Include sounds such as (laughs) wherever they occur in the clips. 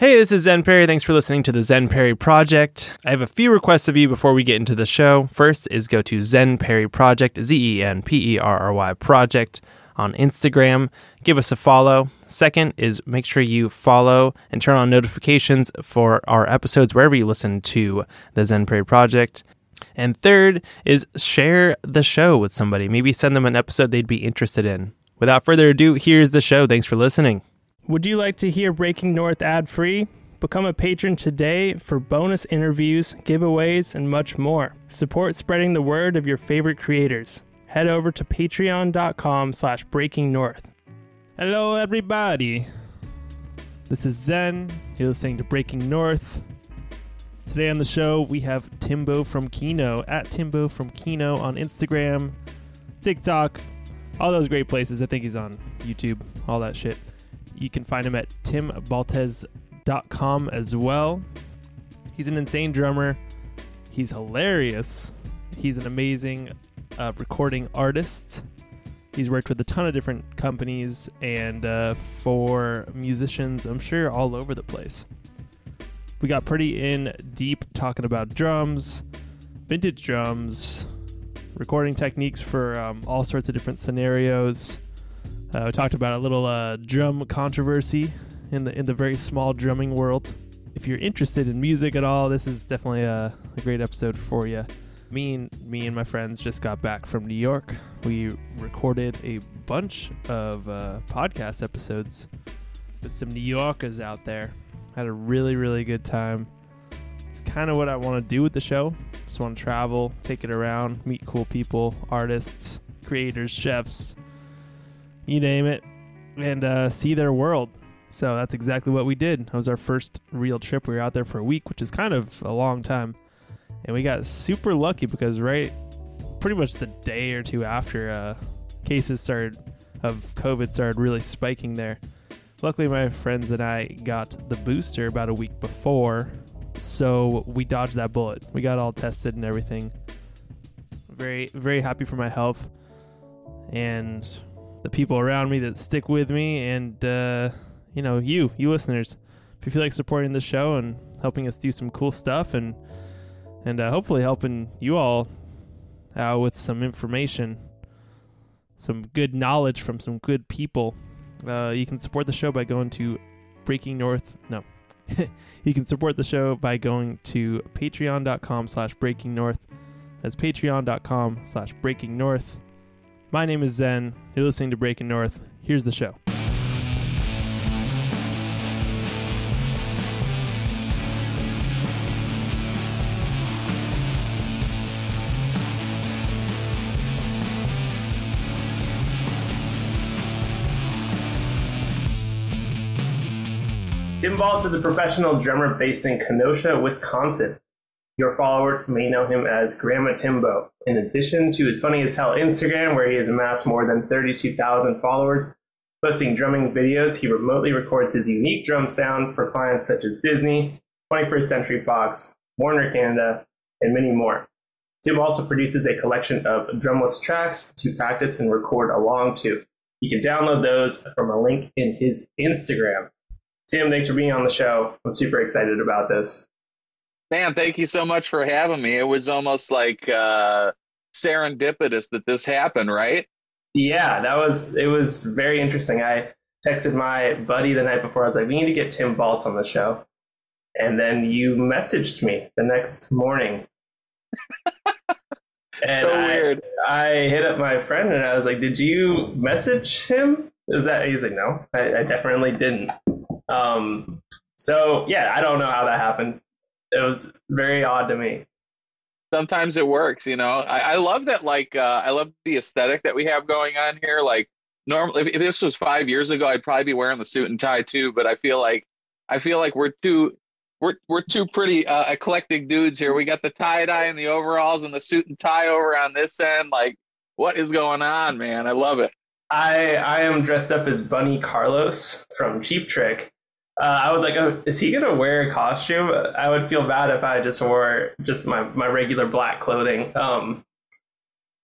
Hey, this is Zen Perry. Thanks for listening to the Zen Perry Project. I have a few requests of you before we get into the show. First is go to Zen Perry Project, Z E N P E R R Y Project on Instagram. Give us a follow. Second is make sure you follow and turn on notifications for our episodes wherever you listen to the Zen Perry Project. And third is share the show with somebody. Maybe send them an episode they'd be interested in. Without further ado, here's the show. Thanks for listening. Would you like to hear Breaking North ad free? Become a patron today for bonus interviews, giveaways, and much more. Support spreading the word of your favorite creators. Head over to patreon.com slash breaking north. Hello everybody. This is Zen. You're listening to Breaking North. Today on the show we have Timbo from Kino at Timbo from Kino on Instagram, TikTok, all those great places. I think he's on YouTube, all that shit. You can find him at timbaltez.com as well. He's an insane drummer. He's hilarious. He's an amazing uh, recording artist. He's worked with a ton of different companies and uh, for musicians, I'm sure, all over the place. We got pretty in deep talking about drums, vintage drums, recording techniques for um, all sorts of different scenarios. Uh, we talked about a little uh, drum controversy in the in the very small drumming world. If you're interested in music at all, this is definitely a, a great episode for you. Me and me and my friends just got back from New York. We recorded a bunch of uh, podcast episodes with some New Yorkers out there. Had a really really good time. It's kind of what I want to do with the show. Just want to travel, take it around, meet cool people, artists, creators, chefs, you name it, and uh, see their world. So that's exactly what we did. That was our first real trip. We were out there for a week, which is kind of a long time. And we got super lucky because right pretty much the day or two after uh, cases started of COVID started really spiking there. Luckily, my friends and I got the booster about a week before, so we dodged that bullet. We got all tested and everything. Very, very happy for my health. And the people around me that stick with me, and uh, you know, you, you listeners. If you feel like supporting the show and helping us do some cool stuff, and and uh, hopefully helping you all out with some information, some good knowledge from some good people, uh, you can support the show by going to Breaking North. No. (laughs) you can support the show by going to patreon.com slash breaking north that's patreon.com slash breaking north my name is Zen. You're listening to Breaking North. Here's the show. Tim Baltz is a professional drummer based in Kenosha, Wisconsin. Your followers may know him as Grandma Timbo. In addition to his funny as hell Instagram, where he has amassed more than 32,000 followers, posting drumming videos, he remotely records his unique drum sound for clients such as Disney, 21st Century Fox, Warner Canada, and many more. Tim also produces a collection of drumless tracks to practice and record along to. You can download those from a link in his Instagram. Tim, thanks for being on the show. I'm super excited about this. Man, thank you so much for having me. It was almost like uh, serendipitous that this happened, right? Yeah, that was it was very interesting. I texted my buddy the night before. I was like, "We need to get Tim Baltz on the show," and then you messaged me the next morning. (laughs) and so I, weird. I hit up my friend and I was like, "Did you message him?" Is that he's like, "No, I, I definitely didn't." Um, so yeah, I don't know how that happened it was very odd to me. Sometimes it works, you know. I, I love that. Like, uh, I love the aesthetic that we have going on here. Like, normally, if, if this was five years ago, I'd probably be wearing the suit and tie too. But I feel like, I feel like we're too we're we're two pretty uh, eclectic dudes here. We got the tie dye and the overalls and the suit and tie over on this end. Like, what is going on, man? I love it. I I am dressed up as Bunny Carlos from Cheap Trick, uh, I was like, oh, is he gonna wear a costume? I would feel bad if I just wore just my, my regular black clothing. Um,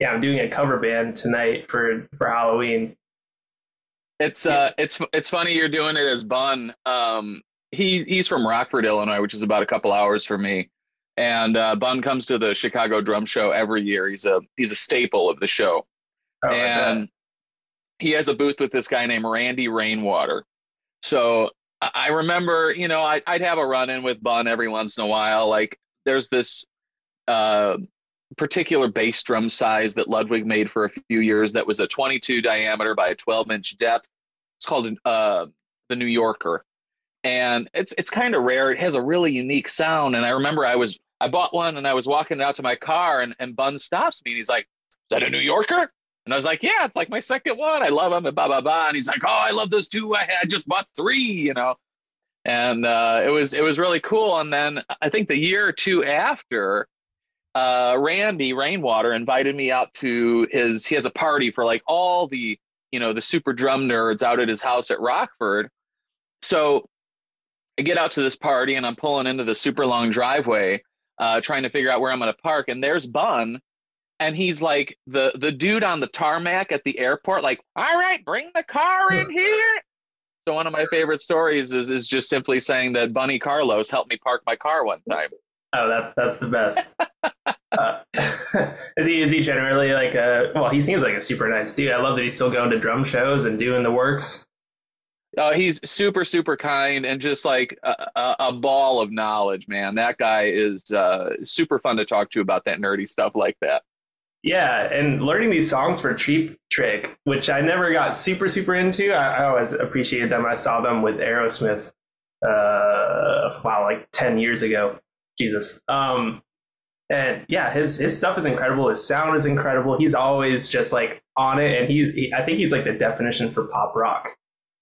yeah, I'm doing a cover band tonight for for Halloween. It's uh, it's it's funny you're doing it as Bun. Um, he he's from Rockford, Illinois, which is about a couple hours from me. And uh, Bun comes to the Chicago Drum Show every year. He's a he's a staple of the show, Oh, and he has a booth with this guy named Randy Rainwater. So I remember, you know, I, I'd have a run in with Bun every once in a while. Like there's this uh, particular bass drum size that Ludwig made for a few years that was a 22 diameter by a 12 inch depth. It's called uh, the New Yorker, and it's it's kind of rare. It has a really unique sound. And I remember I was I bought one and I was walking out to my car, and and Bun stops me and he's like, "Is that a New Yorker?" And I was like, "Yeah, it's like my second one. I love them." And blah blah blah. And he's like, "Oh, I love those two. I had just bought three, you know." And uh, it was it was really cool. And then I think the year or two after, uh, Randy Rainwater invited me out to his. He has a party for like all the you know the super drum nerds out at his house at Rockford. So I get out to this party and I'm pulling into the super long driveway, uh, trying to figure out where I'm going to park. And there's Bun, and he's like the the dude on the tarmac at the airport, like, "All right, bring the car in here." So one of my favorite stories is is just simply saying that Bunny Carlos helped me park my car one time. Oh, that that's the best. uh, (laughs) is he is he generally like a well? He seems like a super nice dude. I love that he's still going to drum shows and doing the works. Uh, he's super super kind and just like a, a, a ball of knowledge, man. That guy is uh, super fun to talk to about that nerdy stuff like that. Yeah, and learning these songs for Cheap Trick, which I never got super super into. I, I always appreciated them. I saw them with Aerosmith. Uh, wow, like ten years ago. Jesus. Um, and yeah, his his stuff is incredible. His sound is incredible. He's always just like on it, and he's he, I think he's like the definition for pop rock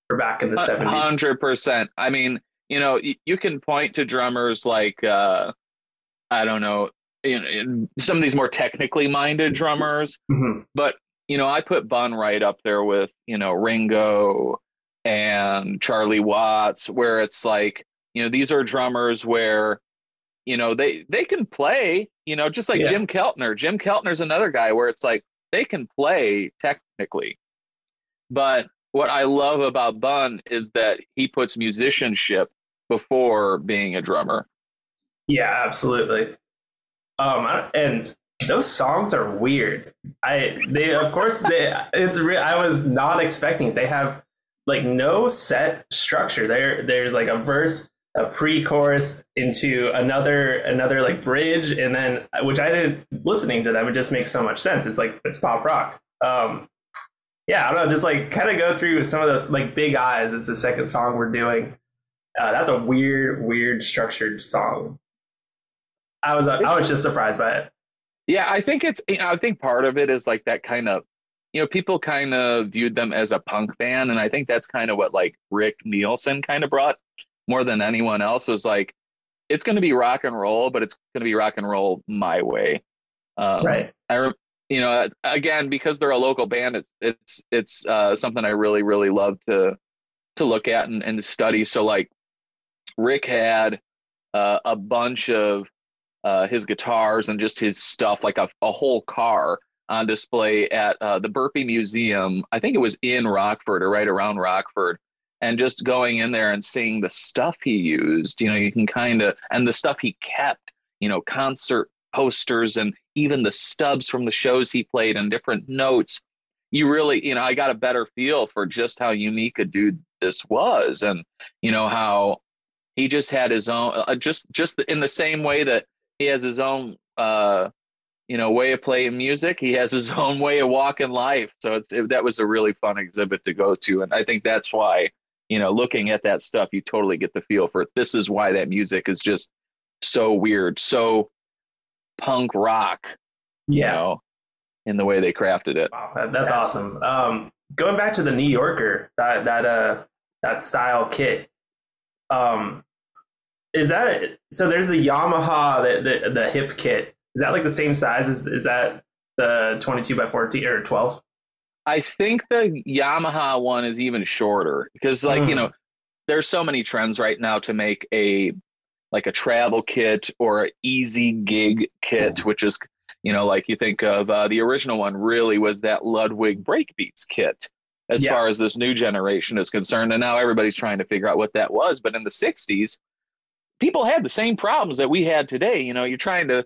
for back in the seventies. Hundred percent. I mean, you know, y- you can point to drummers like uh, I don't know, you know, some of these more technically minded drummers, Mhm. but you know, I put Bun right up there with you know Ringo and Charlie Watts, where it's like you know these are drummers where you know they they can play, you know, just like Yeah. Jim Keltner. Jim Keltner's another guy where it's like they can play technically, but what I love about Bun is that he puts musicianship before being a drummer. Yeah, absolutely. Um, and those songs are weird. I they of course they it's re- I was not expecting. it. They have like no set structure. There there's like a verse, a pre-chorus into another another like bridge, and then which I did listening to them. It just makes so much sense. It's like it's pop rock. Um, yeah, I don't know. Just like kind of go through some of those like Big Eyes is the second song we're doing. Uh, that's a weird, weird structured song. I was I was just surprised by it. Yeah, I think it's you know, I think part of it is like that kind of you know, people kind of viewed them as a punk band, and I think that's kind of what like Rick Nielsen kind of brought more than anyone else was like, it's going to be rock and roll, but it's going to be rock and roll my way. Um, Right. I, you know, again because they're a local band, it's it's it's uh, something I really really love to to look at and, and study. So like, Rick had uh, a bunch of uh, his guitars and just his stuff, like a, a whole car on display at uh, the Burpee Museum. I think it was in Rockford or right around Rockford. And just going in there and seeing the stuff he used, you know, you can kind of, and the stuff he kept, you know, concert posters and even the stubs from the shows he played and different notes. You really, you know, I got a better feel for just how unique a dude this was and, you know, how he just had his own, uh, just, just in the same way that he has his own uh you know way of playing music he has his (laughs) own way of walking life so it's it, that was a really fun exhibit to go to and i think that's why you know looking at that stuff you totally get the feel for it this is why that music is just so weird so punk rock you Yeah. know in the way they crafted it Wow, that, that's awesome. Um, going back to the New Yorker, that that uh that style kit. Um, is that so? There's the Yamaha, the the, the hip kit. Is that like the same size? Is is that the 22 by 14 or 12? I think the Yamaha one is even shorter because, like, you Mm. know, there's so many trends right now to make a like a travel kit or an easy gig kit, which is, you know, like you think of uh, the original one really was that Ludwig Breakbeats kit, as Yeah. far as this new generation is concerned. And now everybody's trying to figure out what that was. But in the 60s, people had the same problems that we had today. You know, you're trying to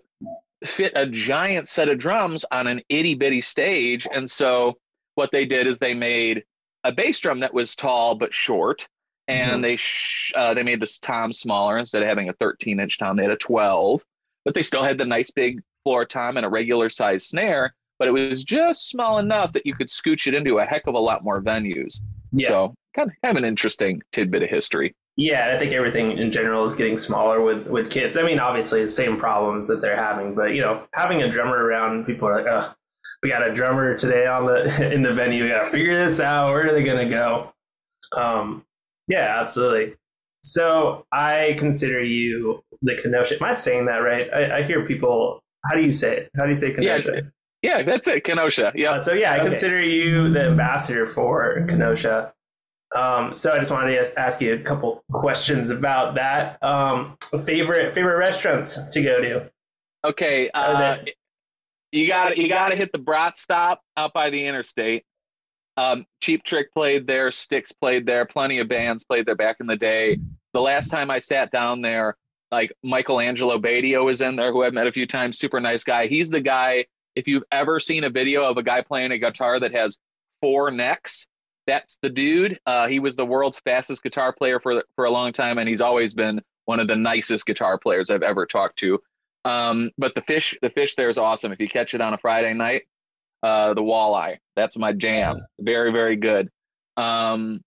fit a giant set of drums on an itty bitty stage. And so what they did is they made a bass drum that was tall but short. And Mhm. they sh- uh, they made this tom smaller instead of having a 13 inch tom, they had a 12, but they still had the nice big floor tom and a regular size snare. But it was just small enough that you could scooch it into a heck of a lot more venues. Yeah. So kind of, kind of an interesting tidbit of history. Yeah, I think everything in general is getting smaller with with kids. I mean, obviously the same problems that they're having, but you know, having a drummer around, people are like, "Oh, we got a drummer today on the (laughs) in the venue. We got to figure this out. Where are they going to go?" Um, yeah, absolutely. So I consider you the Kenosha. Am I saying that right? I, I hear people. How do you say it? How do you say Yeah, Kenosha? Yeah, that's it, Kenosha. Yeah. Uh, so yeah, I Okay. consider you the ambassador for Kenosha. Um, so I just wanted to ask you a couple questions about that. Um, favorite favorite restaurants to go to? Okay, uh, you got you got to hit the Brat stop out by the interstate. Um, Cheap Trick played there, Styx played there, plenty of bands played there back in the day. The last time I sat down there, like Michael Angelo Batio was in there, who I've met a few times. Super nice guy. He's the guy. If you've ever seen a video of a guy playing a guitar that has four necks, that's the dude. Uh, he was the world's fastest guitar player for for a long time, and he's always been one of the nicest guitar players I've ever talked to. Um, but the fish, the fish there is awesome. If you catch it on a Friday night, uh, the walleye, that's my jam. Very, very good. Um,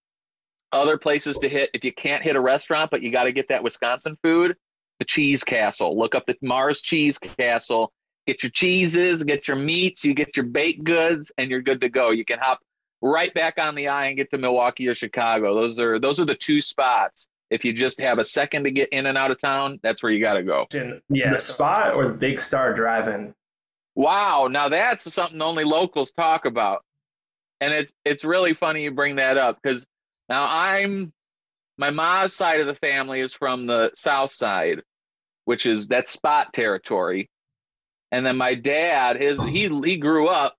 other places to hit if you can't hit a restaurant, but you got to get that Wisconsin food. The Cheese Castle. Look up the Mars Cheese Castle. Get your cheeses, get your meats, you get your baked goods, and you're good to go. You can hop right back on the eye and get to Milwaukee or Chicago. Those are those are the two spots. If you just have a second to get in and out of town, that's where you got to go. Yeah, the spot or the Big Star Drive-In? Wow, now that's something only locals talk about. And it's it's really funny you bring that up because now I'm my mom's side of the family is from the south side, which is that spot territory. And then my dad, his he he grew up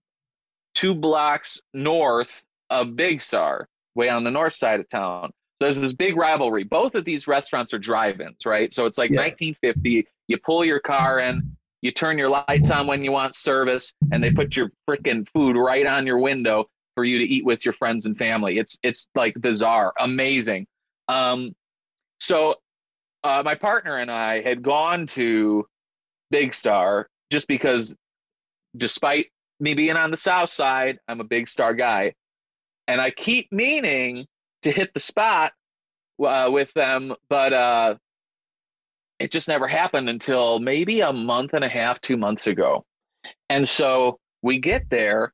two blocks north of Big Star, way on the north side of town. So there's this big rivalry. Both of these restaurants are drive-ins, right? So it's like Yeah. 1950. You pull your car in, you turn your lights on when you want service, and they put your freaking food right on your window for you to eat with your friends and family. It's it's like bizarre, amazing. Um, so uh, my partner and I had gone to Big Star just because, despite me being on the south side, I'm a Big Star guy, and I keep meaning to hit the spot uh, with them, but uh, it just never happened until maybe a month and a half, two months ago. And so we get there,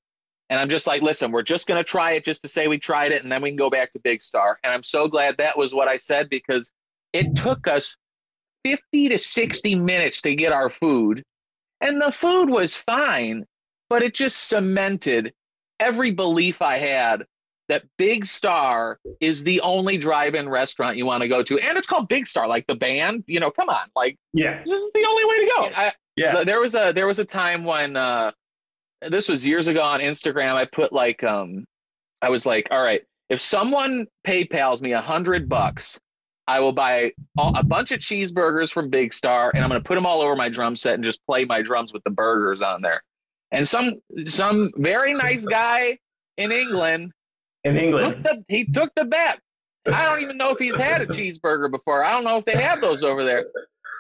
and I'm just like, listen, we're just going to try it just to say we tried it, and then we can go back to Big Star. And I'm so glad that was what I said because it took us 50 to 60 minutes to get our food. And the food was fine, but it just cemented every belief I had that Big Star is the only drive-in restaurant you want to go to, and it's called Big Star, like the band. You know, come on, like Yeah, this is the only way to go. I, yeah. there was a there was a time when uh, this was years ago on Instagram. I put like um, I was like, all right, if someone PayPal's me a hundred bucks, I will buy all, a bunch of cheeseburgers from Big Star, and I'm going to put them all over my drum set and just play my drums with the burgers on there. And some some very nice guy in England In took England. the, he took the bet. I don't even know if he's had a cheeseburger before. I don't know if they have those over there.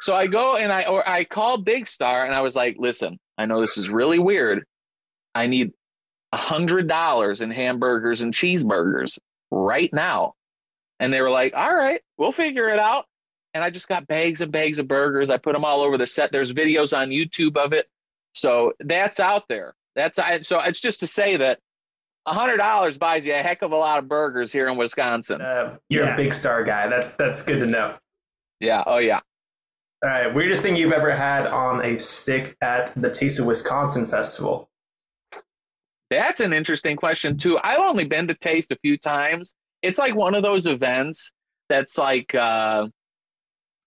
So I go and I or I call Big Star and I was like, "Listen, I know this is really weird. I need a hundred dollars in hamburgers and cheeseburgers right now." And they were like, "All right, we'll figure it out." And I just got bags and bags of burgers. I put them all over the set. There's videos on YouTube of it, so that's out there. That's so it's just to say that a hundred dollars buys you a heck of a lot of burgers here in Wisconsin. Uh, you're Yeah. a Big Star guy. That's that's good to know. Yeah. Oh yeah. All right, weirdest thing you've ever had on a stick at the Taste of Wisconsin festival? That's an interesting question too. I've only been to Taste a few times. It's like one of those events that's like uh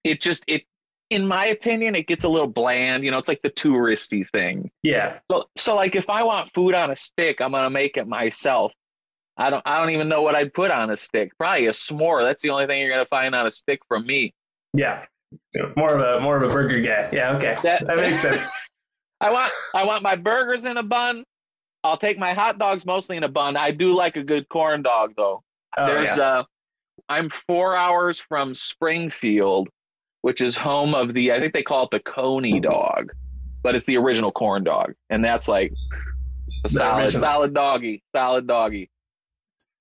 it just it in my opinion it gets a little bland, you know, it's like the touristy thing. Yeah, So so like if I want food on a stick, I'm going to make it myself. I don't I don't even know what I'd put on a stick. Probably a s'more. That's the only thing you're gonna find on a stick from me. Yeah. More of a more of a burger guy. Yeah, okay. That, that makes (laughs) sense. I want I want my burgers in a bun. I'll take my hot dogs mostly in a bun. I do like a good corn dog though. Oh, There's yeah. uh I'm four hours from Springfield, which is home of the I think they call it the Coney dog, but it's the original corn dog, and that's like a solid solid doggy, solid doggy.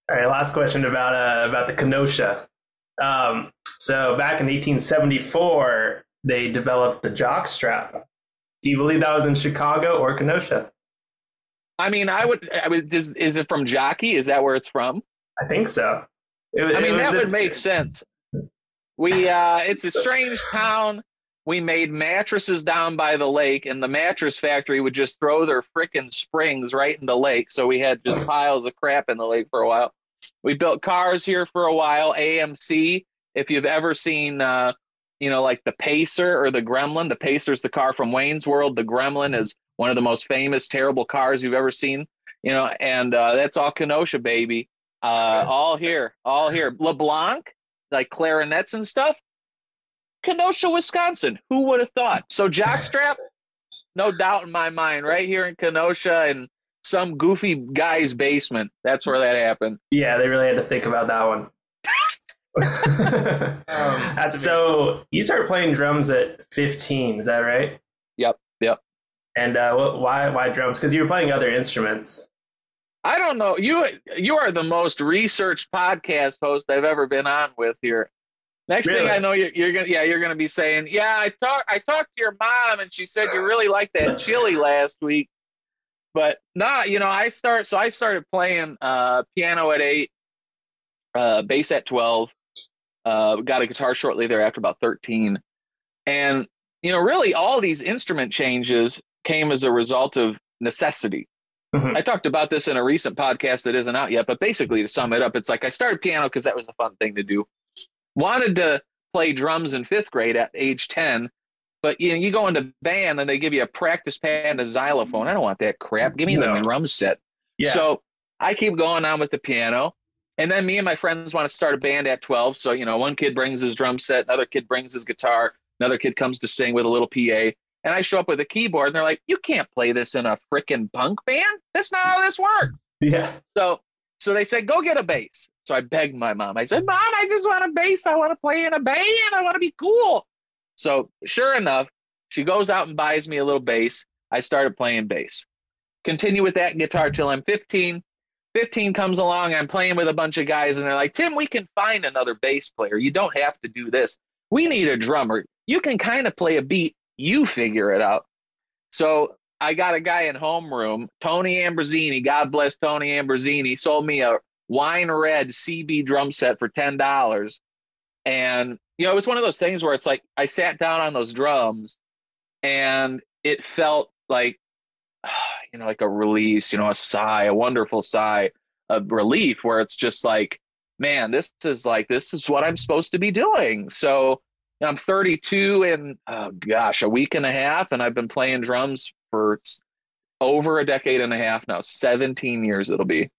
All right, last question about uh, about the Kenosha. Um, so back in 1874, they developed the jock strap. Do you believe that was in Chicago or Kenosha? I mean, I would. I would. Is, is it from Jockey? Is that where it's from? I think so. It, I mean, that would make sense. We. uh It's a strange town. We made mattresses down by the lake, and the mattress factory would just throw their frickin' springs right in the lake. So we had just piles of crap in the lake for a while. We built cars here for a while. AMC. If you've ever seen, uh, you know, like the Pacer or the Gremlin, the Pacer's the car from Wayne's World. The Gremlin is one of the most famous, terrible cars you've ever seen. You know, and uh, that's all Kenosha, baby. Uh, all here, all here. LeBlanc, like clarinets and stuff. Kenosha, Wisconsin. Who would have thought? So jockstrap, no doubt in my mind, right here in Kenosha and some goofy guy's basement. That's where that happened. Yeah, they really had to think about that one. (laughs) um, (laughs) so you started playing drums at 15, is that right? Yep, yep. And uh, why why drums? Because you were playing other instruments. I don't know. You you are the most researched podcast host I've ever been on with here. Next really? thing I know, you're, you're, gonna yeah you're gonna be saying yeah I talked I talked to your mom and she said you really liked that (laughs) chili last week, but nah you know I start so I started playing uh, piano at eight, uh, bass at twelve, uh, got a guitar shortly thereafter about thirteen, and you know really all these instrument changes came as a result of necessity. Mm-hmm. I talked about this in a recent podcast that isn't out yet, but basically to sum it up, it's like I started piano because that was a fun thing to do. Wanted to play drums in fifth grade at age 10, but you know, you go into band and they give you a practice pad and a xylophone. I don't want that crap. Give me no. the drum set. Yeah. So I keep going on with the piano. And then me and my friends want to start a band at 12. So, you know, one kid brings his drum set, another kid brings his guitar, another kid comes to sing with a little PA and I show up with a keyboard and they're like, you can't play this in a freaking punk band. That's not how this works. Yeah. So so they said, go get a bass. So I begged my mom. I said, Mom, I just want a bass. I want to play in a band. I want to be cool. So sure enough, she goes out and buys me a little bass. I started playing bass. Continue with that guitar till I'm 15. 15 comes along, I'm playing with a bunch of guys, and they're like, Tim, we can find another bass player. You don't have to do this. We need a drummer. You can kind of play a beat you figure it out. So I got a guy in homeroom, Tony Ambrosini. God bless Tony Ambrosini. Sold me a wine red CB drum set for ten dollars, and you know it was one of those things where it's like I sat down on those drums, and it felt like (sighs) you know like a release, you know, a sigh, a wonderful sigh of relief, where it's just like, man, this is like this is what I'm supposed to be doing. So I'm 32 and oh gosh, a week and a half, and I've been playing drums for over a decade and a half now. 17 years it'll be.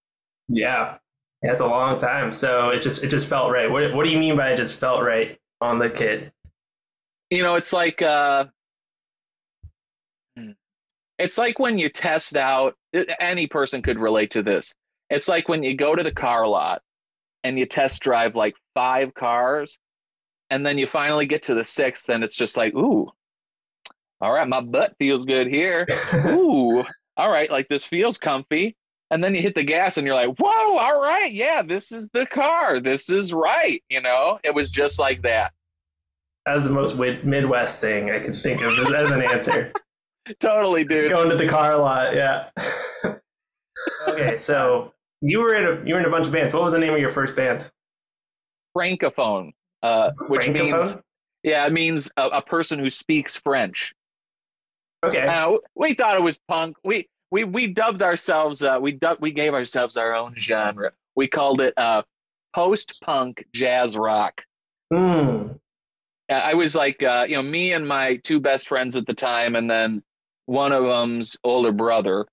Yeah, that's a long time. So it just it just felt right. What what do you mean by it just felt right on the kit? You know, it's like uh, hmm, it's like when you test out. Any person could relate to this. It's like when you go to the car lot and you test drive like five cars and then you finally get to the sixth and it's just like ooh all right my butt feels good here. (laughs) Ooh all right like this feels comfy. And then you hit the gas and you're like whoa all right yeah this is the car. This is right you know? It was just like that. As the most midwest thing i could think of as an answer. (laughs) Totally dude. Going to the car a lot yeah. (laughs) Okay so you were in a you were in a bunch of bands. What was the name of your first band? Francophone uh, which means yeah, it means a, a, person who speaks French. Okay. Uh, we thought it was punk. We we we dubbed ourselves. Uh, we dubbed, we gave ourselves our own genre. We called it uh, post punk jazz rock. Mm. I was like, uh, you know, me and my two best friends at the time, and then one of them's older brother.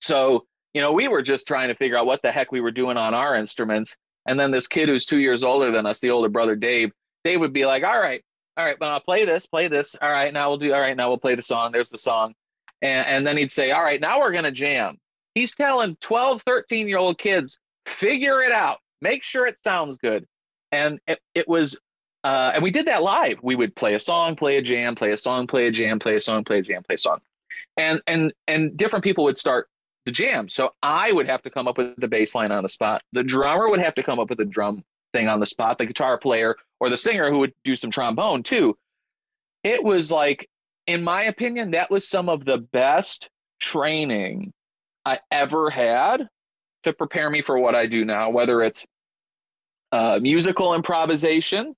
So you know, we were just trying to figure out what the heck we were doing on our instruments. And then this kid who's two years older than us, the older brother Dave, Dave would be like, "All right, all right, but I'll play this, play this. All right, now we'll do. All right, now we'll play the song. There's the song." And, and then he'd say, "All right, now we're gonna jam." He's telling 12, 13 year old kids, figure it out, make sure it sounds good. And it, it was uh, and we did that live. We would play a song, play a jam, play a song, play a jam, play a song, play a jam, play a song, and and and different people would start the jam. So I would have to come up with the bass line on the spot. The drummer would have to come up with the drum thing on the spot. The guitar player or the singer who would do some trombone too. It was like, in my opinion, that was some of the best training I ever had to prepare me for what I do now, whether it's uh, musical improvisation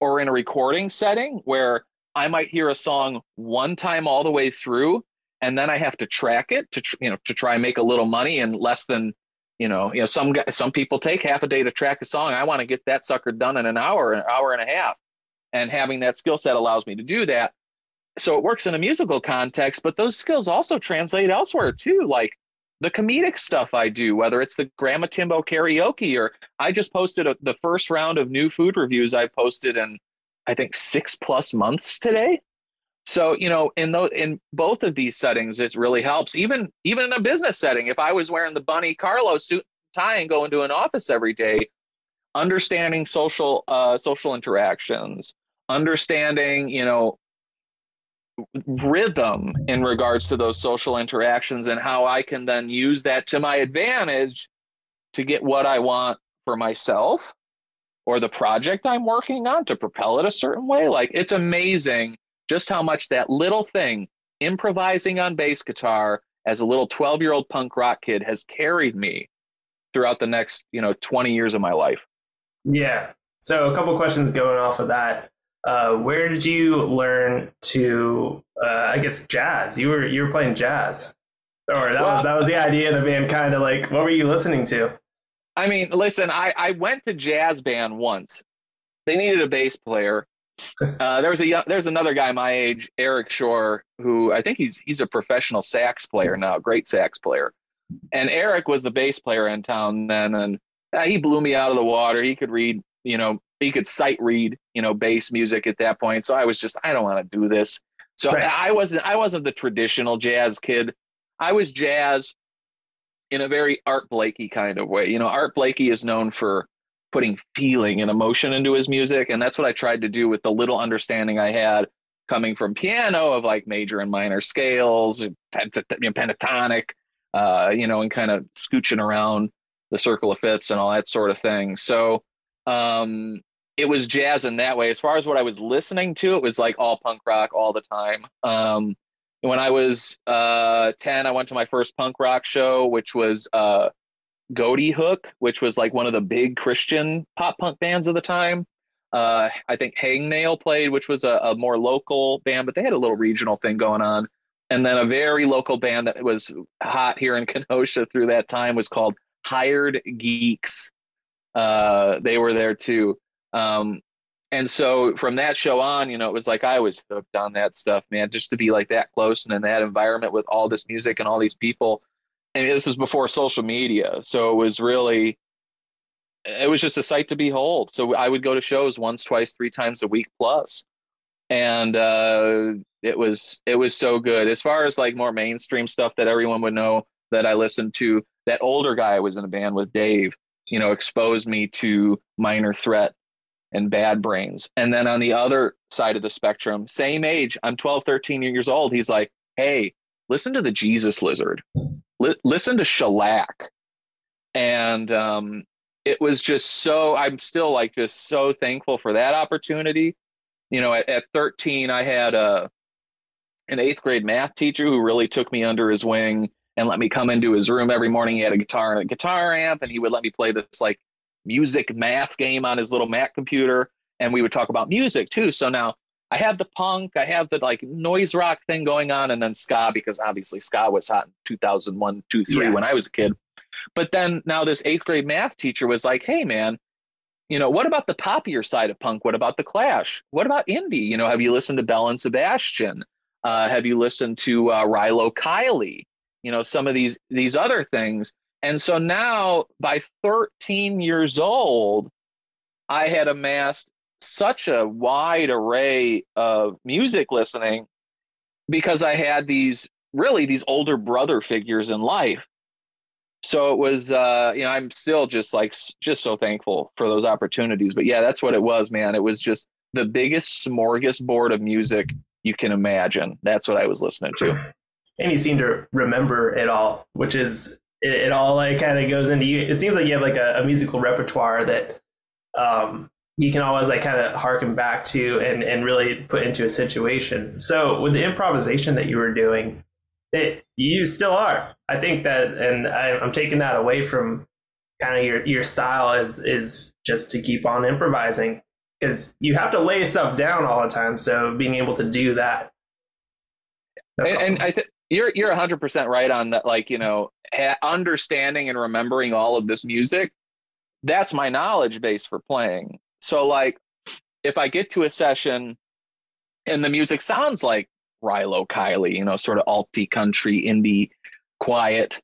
or in a recording setting where I might hear a song one time all the way through, and then I have to track it to tr- you know to try and make a little money in less than you know you know some some people take half a day to track a song. I want to get that sucker done in an hour, an hour and a half, and having that skill set allows me to do that. So it works in a musical context, but those skills also translate elsewhere too. Like the comedic stuff I do, whether it's the Grandma Timbo karaoke or I just posted a, the first round of new food reviews I posted in I think six plus months today. So you know, in those in both of these settings, it really helps. Even even in a business setting, if I was wearing the Bunny Carlo suit tie and going to an office every day, understanding social uh, social interactions, understanding you know rhythm in regards to those social interactions and how I can then use that to my advantage to get what I want for myself or the project I'm working on to propel it a certain way. Like it's amazing just how much that little thing, improvising on bass guitar as a little 12 year old punk rock kid, has carried me throughout the next, you know, 20 years of my life. Yeah. So a couple questions going off of that. Uh, where did you learn to? Uh, I guess jazz. You were you were playing jazz, or that well, was that was the idea of the band. Kind of like, what were you listening to? I mean, listen, I I went to jazz band once. They needed a bass player. Uh, there was a there's another guy my age, Eric Shore, who I think he's he's a professional sax player now, great sax player. And Eric was the bass player in town then, and uh, he blew me out of the water. He could read, you know, he could sight read, you know, bass music at that point. So I was just, I don't want to do this. So right. I wasn't, I wasn't the traditional jazz kid. I was jazz in a very Art Blakey kind of way. You know, Art Blakey is known for putting feeling and emotion into his music, and that's what I tried to do with the little understanding I had coming from piano of like major and minor scales, know, pentatonic, uh, you know, and kind of scooching around the circle of fifths and all that sort of thing. So um, it was jazz in that way. As far as what I was listening to, it was like all punk rock all the time. Um, when I was uh, 10, I went to my first punk rock show, which was uh, Ghoti Hook, which was like one of the big Christian pop punk bands of the time. Uh, I think Hangnail played, which was a, a, more local band, but they had a little regional thing going on. And then a very local band that was hot here in (laughs) Kenosha through that time was called Hired Geeks. Uh, they were there too. Um, and so from that show on, you know, it was like I was hooked on that stuff, man, just to be like that close and in that environment with all this music and all these people. And this was before social media. So it was really, it was just a sight to behold. So I would go to shows once, twice, three times a week. And uh, it was it was so good. As far as like more mainstream stuff that everyone would know that I listened to, that older guy was in a band with Dave, you know, exposed me to Minor Threat and bad brains. And then on the other side of the spectrum, same age, I'm 12, 13 years old. He's like, hey, listen to the Jesus Lizard, L- listen to Shellac. And um, it was just so, I'm still like just so thankful for that opportunity. You know, at, at 13, I had a, an eighth grade math teacher who really took me under his wing and let me come into his room every morning. He had a guitar and a guitar amp, and he would let me play this like music math game on his little Mac computer, and we would talk about music too. So now I have the punk, I have the like noise rock thing going on, and then ska because obviously ska was hot in 2001, 2, 3 yeah. when I was a kid. But then now this eighth grade math teacher was like, hey man, you know, what about the poppier side of punk? What about the Clash? What about indie? You know, have you listened to Belle and Sebastian? Uh, have you listened to uh, Rilo Kiley? you know, some of these these other things. And so now by 13 years old, I had amassed such a wide array of music listening because I had these really these older brother figures in life. So it was, uh, you know, I'm still just like just so thankful for those opportunities. But yeah, that's what it was, man. It was just the biggest smorgasbord of music you can imagine. That's what I was listening to. (laughs) And you seem to remember it all, which is it, it all like kind of goes into you. It seems like you have like a, a musical repertoire that um, you can always like kind of harken back to and and really put into a situation. So with the improvisation that you were doing, it you still are. I think that, and I, I'm taking that away from kind of your your style is is just to keep on improvising because you have to lay stuff down all the time. So being able to do that, and, awesome. and, I think you're you're 100 percent right on that. Like you know, understanding and remembering all of this music, that's my knowledge base for playing. So like, if I get to a session and the music sounds like Rilo Kiley, you know, sort of alty country indie, quiet.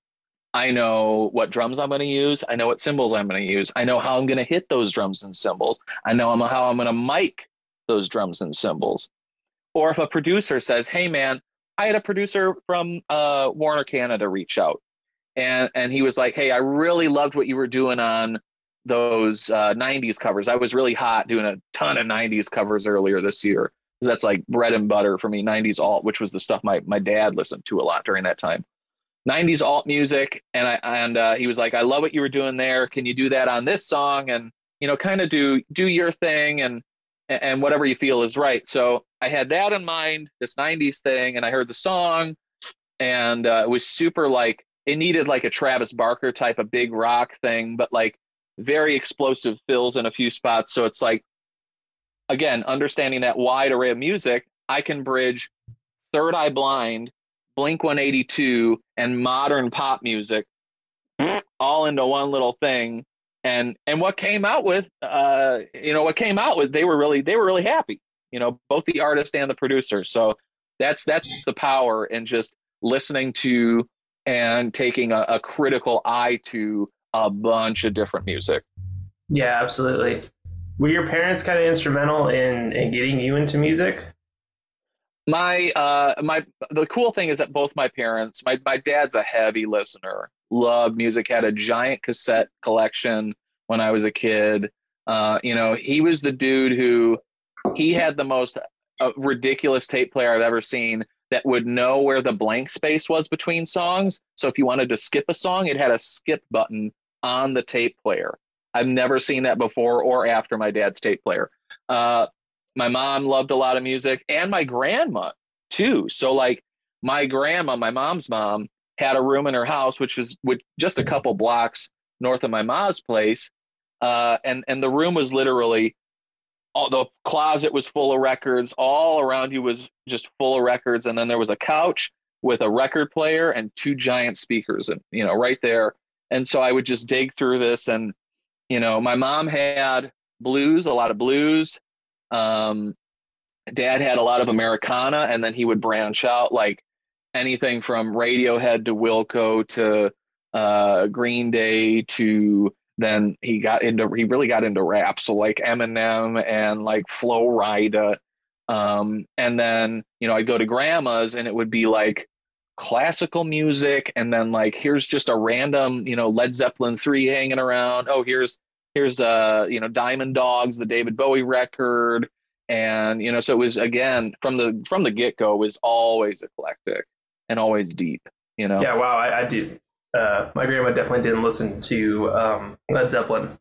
I know what drums I'm going to use. I know what cymbals I'm going to use. I know how I'm going to hit those drums and cymbals. I know how I'm going to mic those drums and cymbals. Or if a producer says, "Hey, man, I had a producer from uh, Warner Canada reach out, and and he was like, "Hey, I really loved what you were doing on those uh, '90s covers. I was really hot doing a ton of '90s covers earlier this year." that's like bread and butter for me. 90s alt which was the stuff my, my dad listened to a lot during that time. 90s alt music and i and uh, he was like i love what you were doing there. Can you do that on this song? And you know kind of do do your thing and and whatever you feel is right. So i had that in mind this 90s thing and i heard the song and uh, it was super like it needed like a travis barker type of big rock thing but like very explosive fills in a few spots so it's like again, understanding that wide array of music, I can bridge Third Eye Blind, Blink 182, and modern pop music all into one little thing. And and what came out with, uh, you know, what came out with, they were really they were really happy. You know, both the artist and the producer. So that's that's the power in just listening to and taking a, a critical eye to a bunch of different music. Yeah, absolutely were your parents kind of instrumental in in getting you into music? My uh my the cool thing is that both my parents, my my dad's a heavy listener, loved music, had a giant cassette collection when I was a kid. Uh, you know, he was the dude who he had the most uh, ridiculous tape player I've ever seen that would know where the blank space was between songs. So if you wanted to skip a song, it had a skip button on the tape player. I've never seen that before or after my dad's tape player. Uh, my mom loved a lot of music and my grandma too. So like my grandma, my mom's mom, had a room in her house, which was with just a couple blocks north of my mom's place. Uh, and, and the room was literally all the closet was full of records. All around you was just full of records. And then there was a couch with a record player and two giant speakers and, you know, right there. And so I would just dig through this and, you know, my mom had blues, a lot of blues. Um, dad had a lot of Americana, and then he would branch out like anything from Radiohead to Wilco to uh, Green Day to then he got into he really got into rap, so like Eminem and like Flo Rida. Um, and then you know I'd go to grandma's and it would be like classical music and then like here's just a random you know led zeppelin 3 hanging around. Oh here's here's uh you know diamond dogs the david bowie record. And you know so it was again from the from the get-go was always eclectic and always deep you know? Yeah wow i, I did uh my grandma definitely didn't listen to um led zeppelin.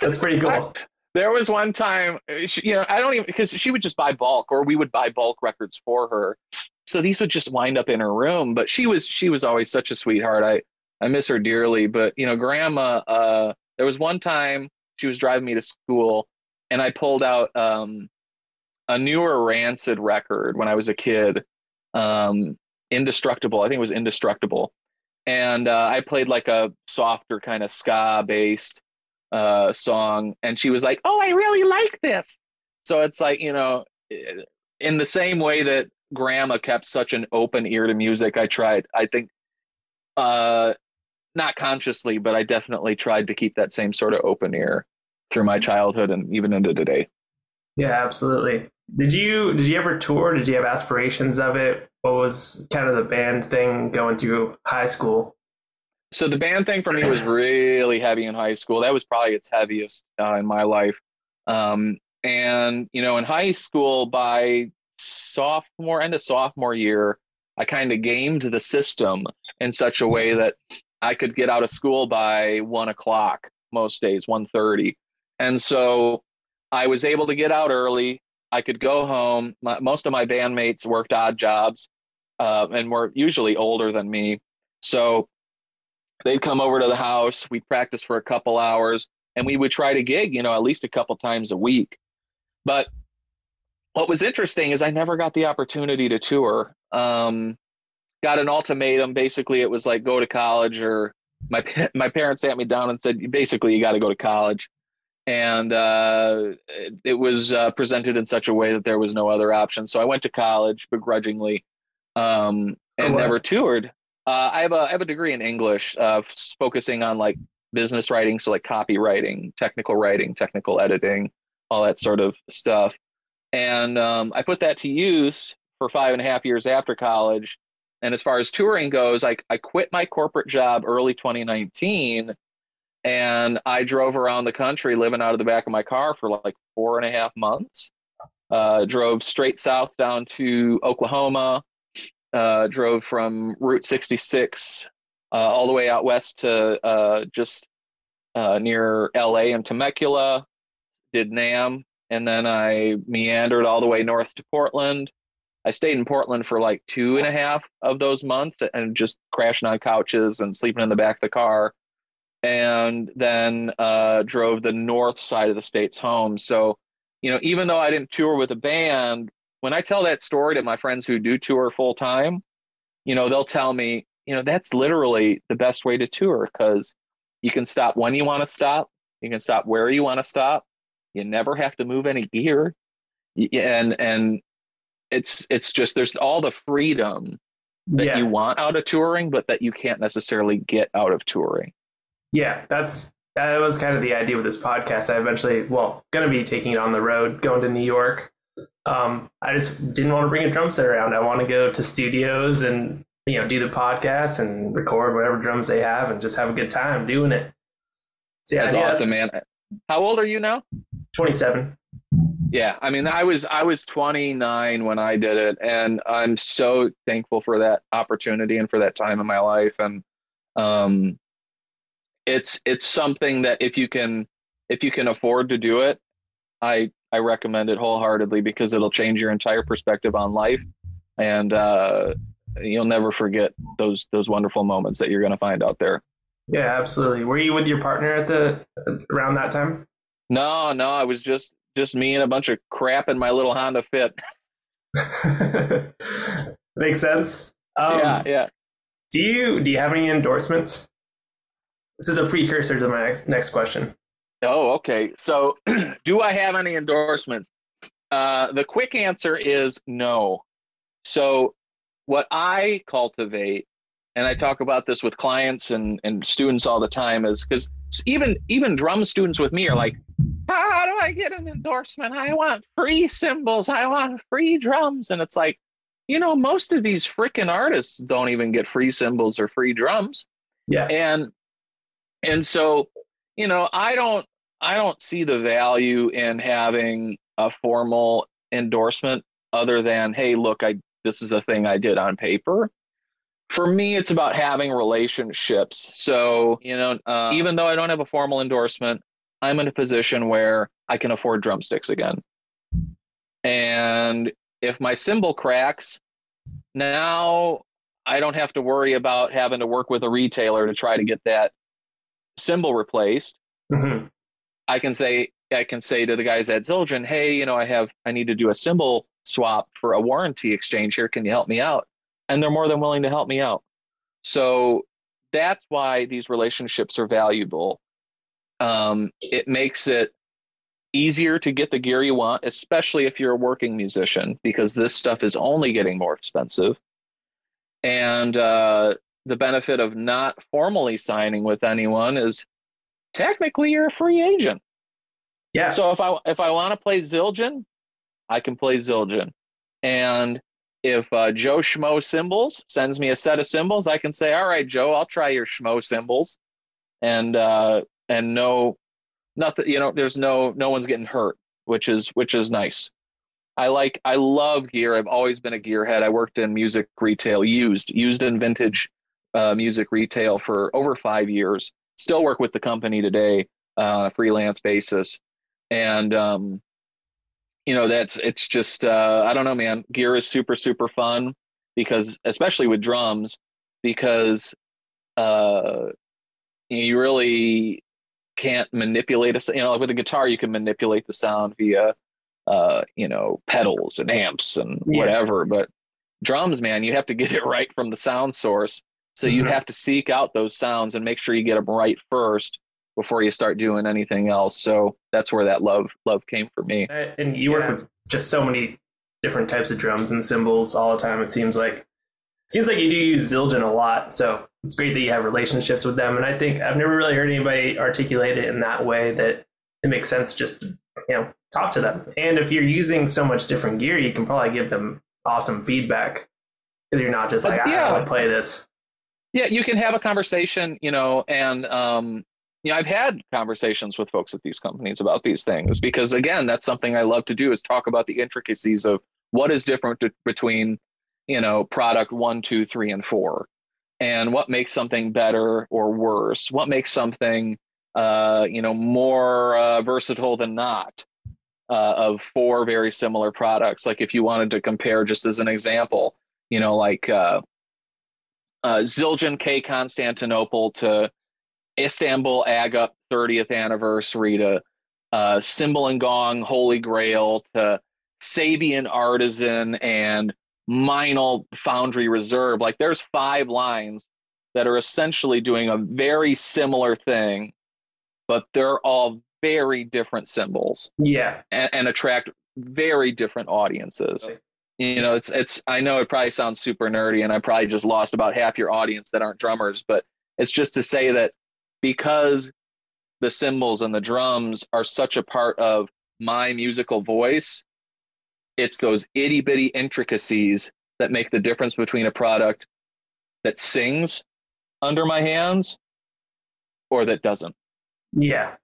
That's pretty cool. (laughs) There was one time she, you know i don't even because she would just buy bulk or we would buy bulk records for her. So these would just wind up in her room but she was she was always such a sweetheart. I i miss her dearly but you know grandma uh there was one time she was driving me to school and i pulled out um a newer rancid record when i was a kid um indestructible. I think it was indestructible and uh, i played like a softer kind of ska based uh song and she was like oh i really like this so it's like you know in the same way that grandma kept such an open ear to music. I tried, I think uh, not consciously, but I definitely tried to keep that same sort of open ear through my childhood and even into today. Yeah, absolutely. Did you did you ever tour? Did you have aspirations of it? What was kind of the band thing going through high school? So the band thing for me was really heavy in high school. That was probably its heaviest uh, in my life. Um, and you know, in high school, by sophomore end of sophomore year, I kind of gamed the system in such a way that I could get out of school by one o'clock most days, 1.30. And so I was able to get out early. I could go home. My, most of my bandmates worked odd jobs uh, and were usually older than me. So they'd come over to the house. We'd practice for a couple hours and we would try to gig, you know, at least a couple times a week. But what was interesting is I never got the opportunity to tour. Um, got an ultimatum. Basically, it was like go to college, or my (laughs) my parents sat me down and said, basically, you got to go to college. And uh, it was uh, presented in such a way that there was no other option. So I went to college begrudgingly, um, and never toured. Uh, I have a I have a degree in English, uh, focusing on like business writing, so like copywriting, technical writing, technical editing, all that sort of stuff. And um, I put that to use for five and a half years after college. And as far as touring goes, I, I quit my corporate job early 2019 and I drove around the country living out of the back of my car for like four and a half months. Uh, drove straight south down to Oklahoma, uh, drove from Route 66 uh, all the way out west to uh, just uh, near LA and Temecula, did Nam, and then I meandered all the way north to Portland. I stayed in Portland for like two and a half of those months and just crashing on couches and sleeping in the back of the car. And then uh, drove the north side of the states home. So, you know, even though I didn't tour with a band, when I tell that story to my friends who do tour full time, you know, they'll tell me, you know, that's literally the best way to tour because you can stop when you want to stop, you can stop where you want to stop, you never have to move any gear, and and it's it's just there's all the freedom that yeah. you want out of touring, but that you can't necessarily get out of touring. Yeah, that's that was kind of the idea with this podcast. I eventually, well, going to be taking it on the road, going to New York. Um, I just didn't want to bring a drum set around. I want to go to studios and you know do the podcast and record whatever drums they have and just have a good time doing it. So, yeah, That's awesome, man. How old are you now? 27. Yeah, I mean, I was I was 29 when I did it, and I'm so thankful for that opportunity and for that time in my life. And um, it's it's something that if you can if you can afford to do it, I I recommend it wholeheartedly because it'll change your entire perspective on life, and uh, you'll never forget those those wonderful moments that you're going to find out there. Yeah, absolutely. Were you with your partner at the around that time? No, no, I was just just me and a bunch of crap in my little Honda Fit. (laughs) (laughs) Makes sense. Um, yeah, yeah. Do you do you have any endorsements? This is a precursor to my next next question. Oh, okay. So, (clears throat) do I have any endorsements? Uh, the quick answer is no. So, what I cultivate and I talk about this with clients and, and students all the time is because even even drum students with me are like, how do I get an endorsement? I want free cymbals. I want free drums. And it's like, you know, most of these freaking artists don't even get free cymbals or free drums. Yeah. And and so, you know, I don't I don't see the value in having a formal endorsement other than, hey, look, I this is a thing I did on paper. For me it's about having relationships. So you know uh, even though i don't have a formal endorsement i'm in a position where i can afford drumsticks again. And if my cymbal cracks now i don't have to worry about having to work with a retailer to try to get that cymbal replaced mm-hmm. i can say i can say to the guys at zildjian hey you know i have i need to do a cymbal swap for a warranty exchange here can you help me out and they're more than willing to help me out. So that's why these relationships are valuable. Um, it makes it easier to get the gear you want, especially if you're a working musician, because this stuff is only getting more expensive. And uh, the benefit of not formally signing with anyone is technically you're a free agent. Yeah. So if I if I want to play Zildjian, I can play Zildjian. And if uh, Joe Schmo Cymbals sends me a set of cymbals, I can say, "All right, Joe, I'll try your Schmo cymbals," and uh, and no, nothing. You know, there's no no one's getting hurt, which is which is nice. I like I love gear. I've always been a gearhead. I worked in music retail, used used and vintage uh, music retail for over five years. Still work with the company today uh, on a freelance basis, and um, you know that's it's just uh, I don't know, man. Gear is super super fun because especially with drums because uh, you really can't manipulate a you know like with a guitar you can manipulate the sound via uh, you know pedals and amps and Yeah. whatever but drums man you have to get it (laughs) right from the sound source so you Mhm. have to seek out those sounds and make sure you get them right first before you start doing anything else so that's where that love love came for me Uh, And you work with just so many different types of drums and cymbals all the time. It seems like it seems like you do use Zildjian a lot. So it's great that you have relationships with them. And I think I've never really heard anybody articulate it in that way that it makes sense just to you know talk to them. And if you're using so much different gear, you can probably give them awesome feedback because you're not just Uh, like I don't want to play this. Yeah, you can have a conversation, you know, and um, you know, I've had conversations with folks at these companies about these things because again, that's something I love to do is talk about the intricacies of what is different t- between, you know, product one, two, three, and four, and what makes something better or worse, what makes something, uh, you know, more uh, versatile than not. Uh, of four very similar products. Like if you wanted to compare, just as an example, you know, like uh, uh, Zildjian K Constantinople to Istanbul Agop 30th anniversary to uh, Cymbal and Gong Holy Grail to Sabian Artisan and Meinl Foundry Reserve. Like there's five lines that are essentially doing a very similar thing, but they're all very different cymbals Yeah. and, and attract very different audiences. You know, it's it's. I know it probably sounds super nerdy, and I probably just lost about half your audience that aren't drummers, but it's just to say that because the cymbals and the drums are such a part of my musical voice, it's those itty bitty intricacies that make the difference between a product that sings under my hands or that doesn't. Yeah.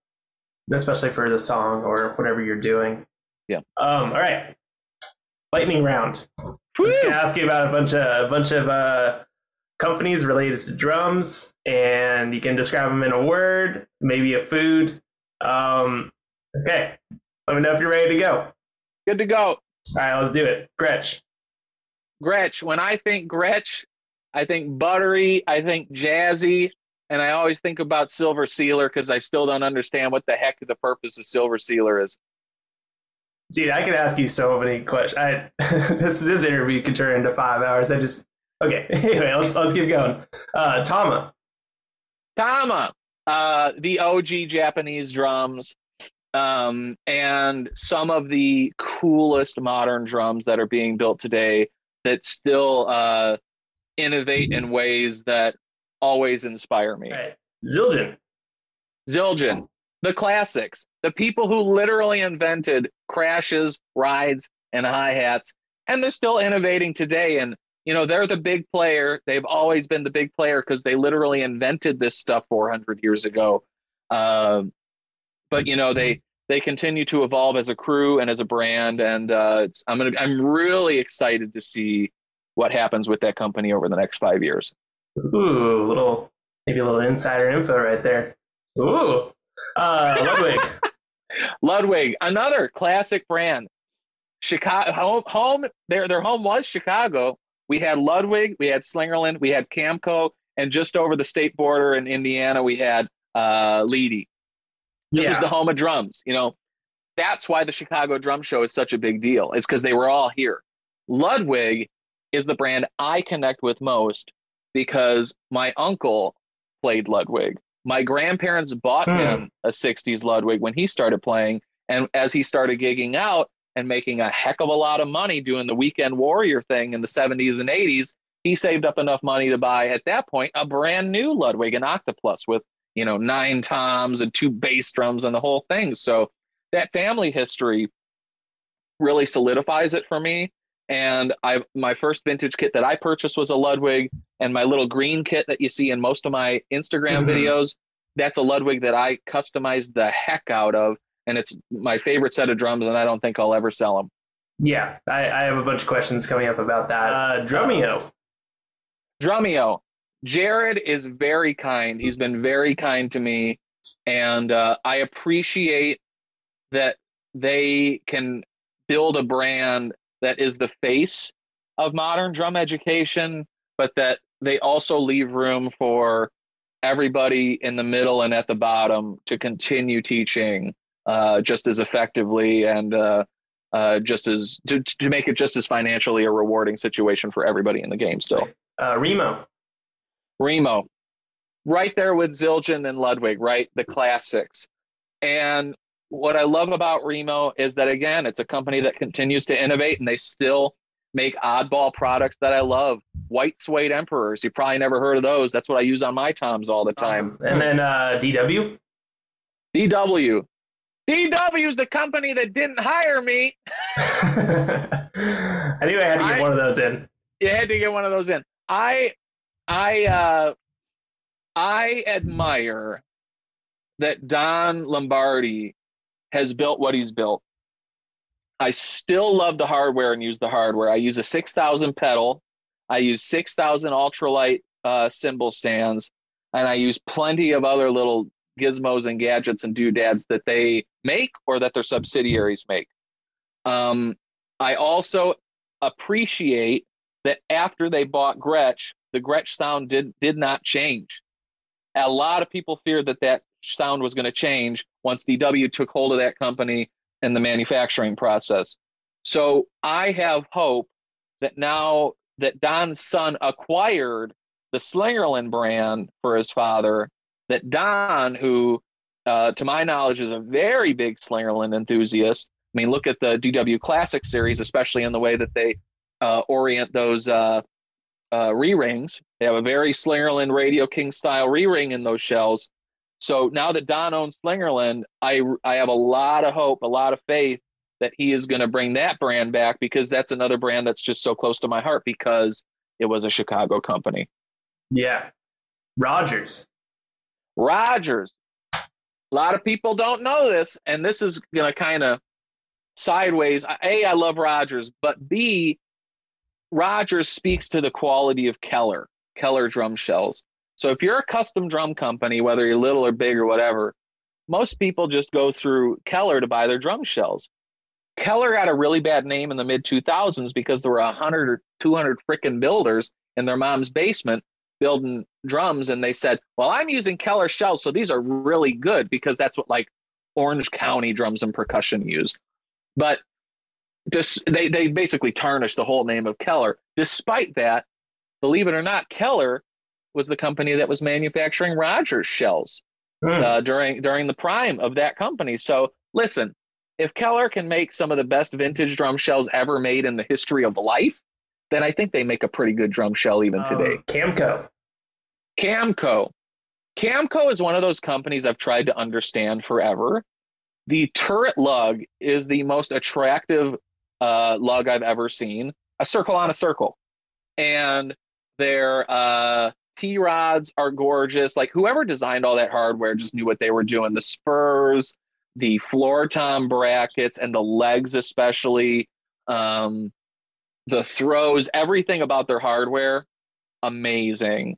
Especially for the song or whatever you're doing. Yeah. Um, all right. Lightning round. I'm just gonna ask you about a bunch of a bunch of uh, companies related to drums, and you can describe them in a word, maybe a food. Um, okay, let me know if you're ready to go. Good to go. All right, let's do it. Gretsch. Gretsch. When I think Gretsch, I think buttery, I think jazzy, and I always think about Silver Sealer because I still don't understand what the heck the purpose of Silver Sealer is. Dude, I could ask you so many questions. I, (laughs) this this interview could turn into five hours. I just okay. (laughs) Anyway, let's let's keep going. Uh, Tama. Tama, uh, the OG Japanese drums, um, and some of the coolest modern drums that are being built today that still uh, innovate in ways that always inspire me. Right. Zildjian. Zildjian, the classics, the people who literally invented crashes, rides, and hi hats, and they're still innovating today. And you know they're the big player. They've always been the big player because they literally invented this stuff 400 years ago. Um, but you know they they continue to evolve as a crew and as a brand, and uh, it's, I'm gonna I'm really excited to see what happens with that company over the next five years. Ooh, little maybe a little insider info right there. Ooh. Uh, Ludwig. (laughs) Ludwig, another classic brand. Chicago home, home their their home was Chicago. We had Ludwig, we had Slingerland, we had Camco, and just over the state border in Indiana, we had uh, Leedy. This yeah. was the home of drums. You know, that's why the Chicago Drum Show is such a big deal. It's because they were all here. Ludwig is the brand I connect with most because my uncle played Ludwig. My grandparents bought Hmm. him a 60s Ludwig when he started playing. And as he started gigging out and making a heck of a lot of money doing the weekend warrior thing in the 70s and 80s, he saved up enough money to buy at that point a brand new Ludwig and Octa-Plus with you know nine toms and two bass drums and the whole thing. So that family history really solidifies it for me. And I my first vintage kit that I purchased was a Ludwig, and my little green kit that you see in most of my Instagram mm-hmm. videos, that's a Ludwig that I customized the heck out of, and it's my favorite set of drums, and I don't think I'll ever sell them. Yeah, I, I have a bunch of questions coming up about that. Uh, Drumeo. Drumeo. Jared is very kind. He's been very kind to me, and uh, I appreciate that they can build a brand that is the face of modern drum education, but that they also leave room for everybody in the middle and at the bottom to continue teaching uh, just as effectively and uh, uh, just as to, to make it just as financially a rewarding situation for everybody in the game still. Uh, Remo. Remo. Right there with Zildjian and Ludwig, right? The classics. And what I love about Remo is that again, it's a company that continues to innovate and they still make oddball products that I love. White suede emperors. You probably never heard of those. That's what I use on my toms all the time. Awesome. And then uh, DW. DW. DW is the company that didn't hire me. (laughs) I knew I had to get I, one of those in. You had to get one of those in. I, I, uh, I admire that Don Lombardi has built what he's built. I still love the hardware and use the hardware. I use a 6000 pedal. I use 6000 ultralight uh, cymbal stands, and I use plenty of other little gizmos and gadgets and doodads that they make or that their subsidiaries make. Um, I also appreciate that after they bought Gretsch, the Gretsch sound did did not change. A lot of people feared that that sound was going to change once DW took hold of that company and the manufacturing process. So I have hope that now that Don's son acquired the Slingerland brand for his father, that Don, who uh, to my knowledge is a very big Slingerland enthusiast. I mean, look at the DW Classic series, especially in the way that they uh, orient those uh, uh, re rings. They have a very Slingerland Radio King style re ring in those shells. So now that Don owns Slingerland, I I have a lot of hope, a lot of faith that he is going to bring that brand back because that's another brand that's just so close to my heart because it was a Chicago company. Yeah. Rogers. Rogers. A lot of people don't know this, and this is going to kind of sideways. A, I love Rogers, but B, Rogers speaks to the quality of Keller, Keller drum shells. So if you're a custom drum company, whether you're little or big or whatever, most people just go through Keller to buy their drum shells. Keller got a really bad name in the mid 2000s because there were 100 or 200 freaking builders in their mom's basement building drums and they said, "Well, I'm using Keller shells, so these are really good because that's what like Orange County drums and percussion use." But this, they they basically tarnished the whole name of Keller. Despite that, believe it or not, Keller was the company that was manufacturing Rogers shells mm. uh, during during the prime of that company. So listen, if Keller can make some of the best vintage drum shells ever made in the history of life, then I think they make a pretty good drum shell even um, today. Camco. Camco. Camco is one of those companies I've tried to understand forever. The turret lug is the most attractive uh, lug I've ever seen. A circle on a circle, and their uh, T rods are gorgeous. Like whoever designed all that hardware just knew what they were doing. The spurs, the floor tom brackets, and the legs especially. Um, the throws, everything about their hardware, amazing.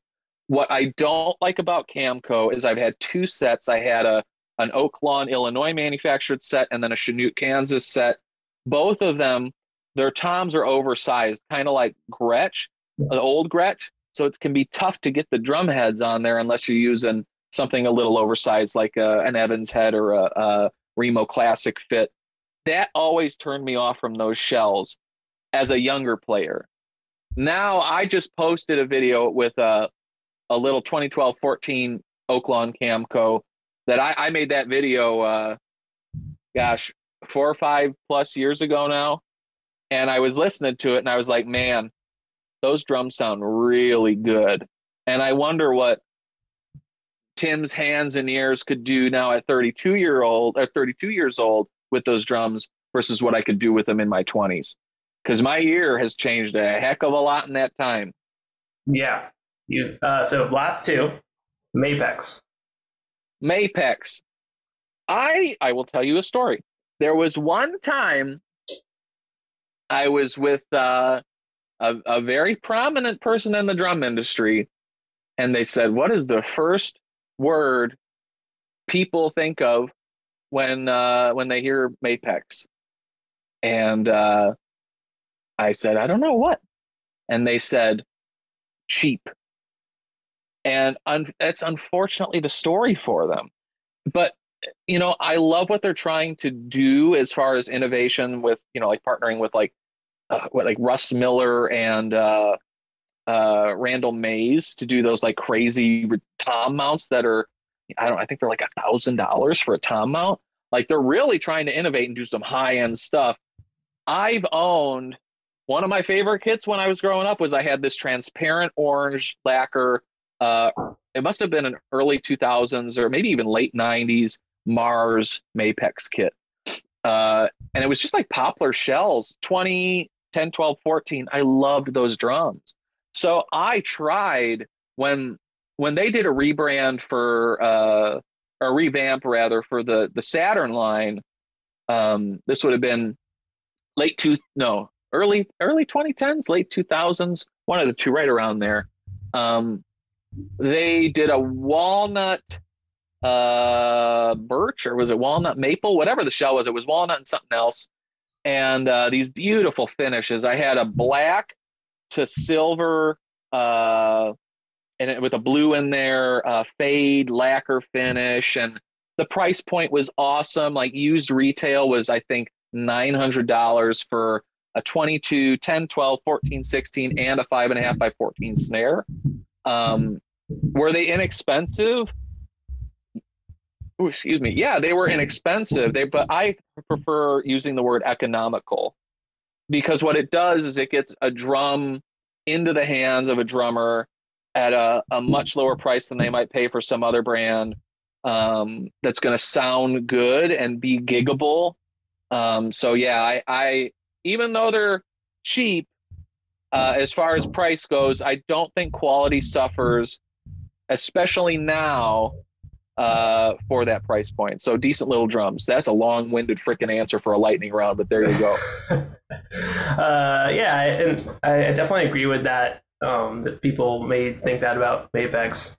What I don't like about Camco is I've had two sets. I had a an Oak Lawn, Illinois manufactured set and then a Chanute, Kansas set. Both of them, their toms are oversized, kind of like Gretsch, the old Gretsch. So it can be tough to get the drum heads on there unless you're using something a little oversized like a, an Evans head or a, a Remo Classic fit. That always turned me off from those shells as a younger player. Now I just posted a video with a, a little 2012 14 Oaklawn Camco that I, I made that video, uh, gosh, four or five plus years ago now. And I was listening to it and I was like, man, those drums sound really good. And I wonder what Tim's hands and ears could do now at 32 year old or 32 years old with those drums versus what I could do with them in my 20s. Because my ear has changed a heck of a lot in that time. Yeah. You uh, so last two, Mapex. Mapex. I I will tell you a story. There was one time I was with uh, a, a very prominent person in the drum industry, and they said, "What is the first word people think of when uh, when they hear Mapex?" And uh, I said, "I don't know what," and they said, "Cheap." And un- that's unfortunately the story for them. But you know, I love what they're trying to do as far as innovation with, you know, like partnering with like uh, what like Russ Miller and uh, uh, Randall Mays to do those like crazy tom mounts that are, I don't, I think they're like a thousand dollars for a tom mount. Like they're really trying to innovate and do some high end stuff. I've owned one of my favorite kits when I was growing up was I had this transparent orange lacquer. Uh, it must have been an early 2000s or maybe even late 90s Mars Mapex kit. Uh, and it was just like poplar shells 20, 10, 12, 14. I loved those drums. So I tried when when they did a rebrand for uh, a revamp rather for the the Saturn line. Um, this would have been late two no early early 2010s, late 2000s, one of the two, right around there. Um, they did a walnut uh, birch or was it walnut maple, whatever the shell was. It was walnut and something else. And uh, these beautiful finishes. I had a black to silver, uh, and it, with a blue in there, uh, fade lacquer finish, and the price point was awesome. Like used retail was, I think, nine hundred dollars for a 22, 10, 12, 14, 16, and a five and a half by 14 snare. Um, were they inexpensive? Excuse me. Yeah, they were inexpensive. They, but I prefer using the word economical because what it does is it gets a drum into the hands of a drummer at a, a much lower price than they might pay for some other brand um, that's going to sound good and be giggable. Um, so yeah, I, I even though they're cheap uh, as far as price goes, I don't think quality suffers, especially now uh, for that price point. So decent little drums. That's a long-winded freaking answer for a lightning round, but there you go. (laughs) uh, yeah, I, and I definitely agree with that. Um, that people may think that about Mapex.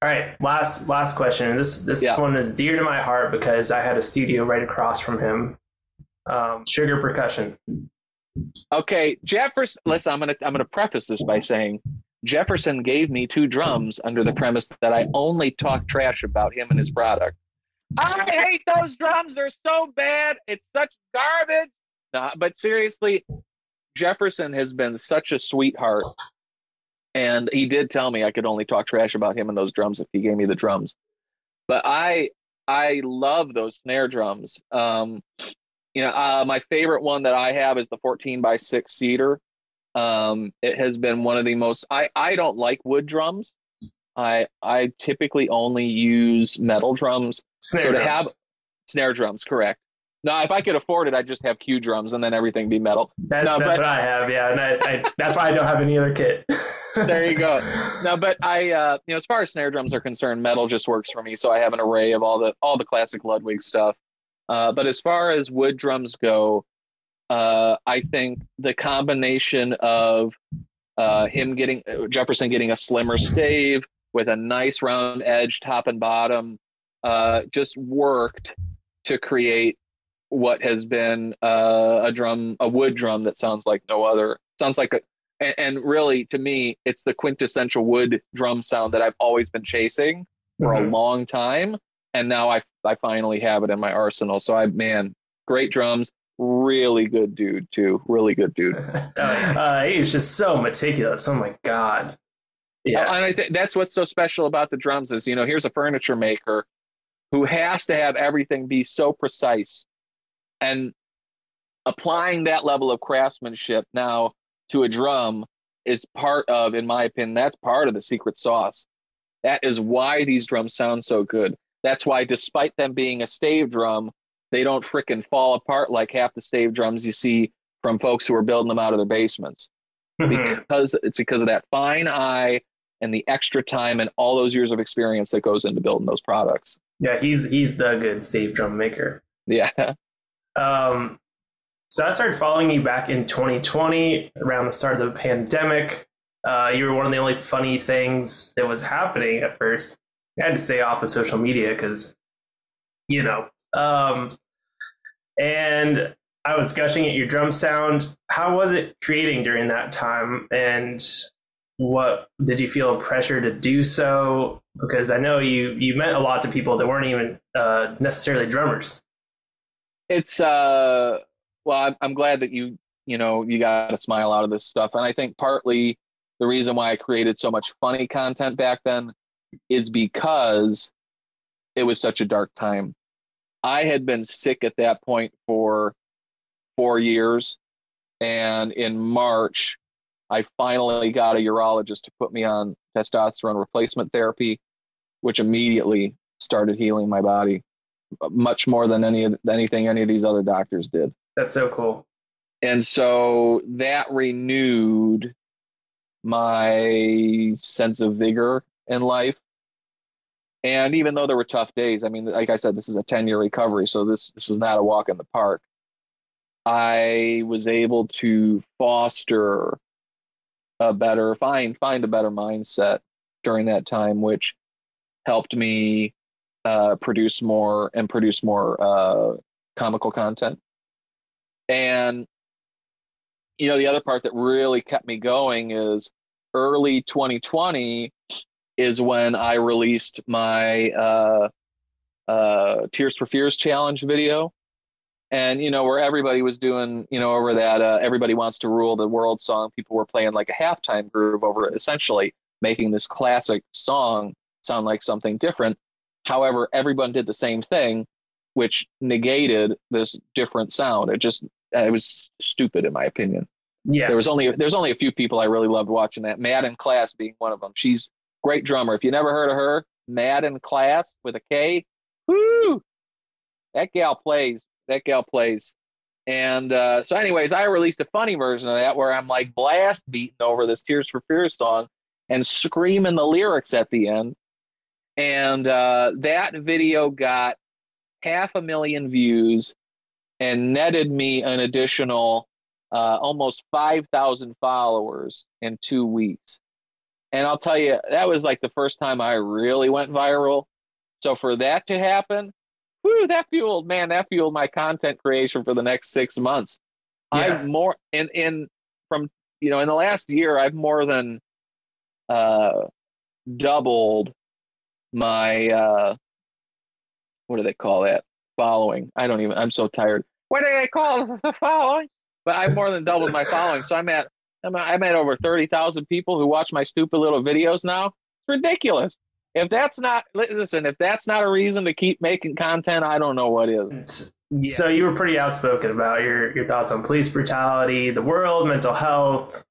All right, last last question. This this yeah. one is dear to my heart because I had a studio right across from him. Um, Sugar Percussion. Okay, Jefferson. Listen, I'm gonna I'm gonna preface this by saying Jefferson gave me two drums under the premise that I only talk trash about him and his product. I hate those drums. They're so bad. It's such garbage. Nah, but seriously, Jefferson has been such a sweetheart. And he did tell me I could only talk trash about him and those drums if he gave me the drums. But I I love those snare drums. Um, you know, uh, my favorite one that I have is the 14 by 6 seater. Um, it has been one of the most. I I don't like wood drums. I I typically only use metal drums. Snare so to drums. have snare drums, correct. Now, if I could afford it, I'd just have Q drums and then everything be metal. That's, no, that's but, what I have, yeah. And I, I, that's why I don't have any other kit. there you go. (laughs) No, but I, uh, you know, as far as snare drums are concerned, metal just works for me. So I have an array of all the all the classic Ludwig stuff. Uh, but as far as wood drums go, uh, I think the combination of uh, him getting Jefferson getting a slimmer stave with a nice round edge top and bottom uh, just worked to create what has been uh, a drum, a wood drum that sounds like no other. Sounds like a, and, and, really to me, it's the quintessential wood drum sound that I've always been chasing for mm-hmm. a long time, and now I I finally have it in my arsenal. So I man, great drums really good dude too. Really good dude. (laughs) uh, he's just so meticulous. Oh my god. Yeah, and I think that's what's so special about the drums is you know here's a furniture maker who has to have everything be so precise, and applying that level of craftsmanship now to a drum is part of, in my opinion, that's part of the secret sauce. That is why these drums sound so good. That's why, despite them being a stave drum, they don't fricking fall apart like half the stave drums you see from folks who are building them out of their basements. because it's because of that fine eye and the extra time and all those years of experience that goes into building those products. Yeah, he's he's the good stave drum maker. Yeah. Um, so I started following you back in 2020 around the start of the pandemic. Uh, you were one of the only funny things that was happening at first. I had to stay off of social media because, you know. Um, and I was gushing at your drum sound. How was it creating during that time? And what did you feel pressure to do so? Because I know you you meant a lot to people that weren't even uh, necessarily drummers. It's uh, well, I'm, I'm glad that you you know you got a smile out of this stuff, and I think partly the reason why I created so much funny content back then is because it was such a dark time. I had been sick at that point for four years. And in March, I finally got a urologist to put me on testosterone replacement therapy, which immediately started healing my body uh, much more than any of anything any of these other doctors did. That's so cool. And so that renewed my sense of vigor in life. And even though there were tough days, I mean, like I said, this is a 10 year recovery, so this this is not a walk in the park. I was able to foster a better find find a better mindset during that time, which helped me uh, produce more and produce more uh, comical content. And you know, the other part that really kept me going is early 2020 is when I released my uh, uh, Tears for Fears challenge video. And you know where everybody was doing you know over that uh, everybody wants to rule the world song people were playing like a halftime groove over essentially making this classic song sound like something different. However everyone did the same thing which negated this different sound. It just it was stupid in my opinion. Yeah. There was only there's only a few people i really loved watching that. Mad in class being one of them. She's great drummer if you never heard of her mad in class with a k whoo that gal plays that gal plays. And uh, so, anyways, I released a funny version of that where I'm like blast beating over this Tears for Fears song and screaming the lyrics at the end. And uh, that video got half a million views and netted me an additional uh, almost 5,000 followers in two weeks. And I'll tell you, that was like the first time I really went viral. So for that to happen, whew, that fueled man, that fueled my content creation for the next six months. Yeah. I've more in in from you know in the last year I've more than uh doubled my uh what do they call that following i don't even i'm so tired what do they call the following but i've more than doubled my following so i'm at i'm at, over 30000 people who watch my stupid little videos now it's ridiculous if that's not listen, if that's not a reason to keep making content, I don't know what is. So you were pretty outspoken about your your thoughts on police brutality, the world, mental health,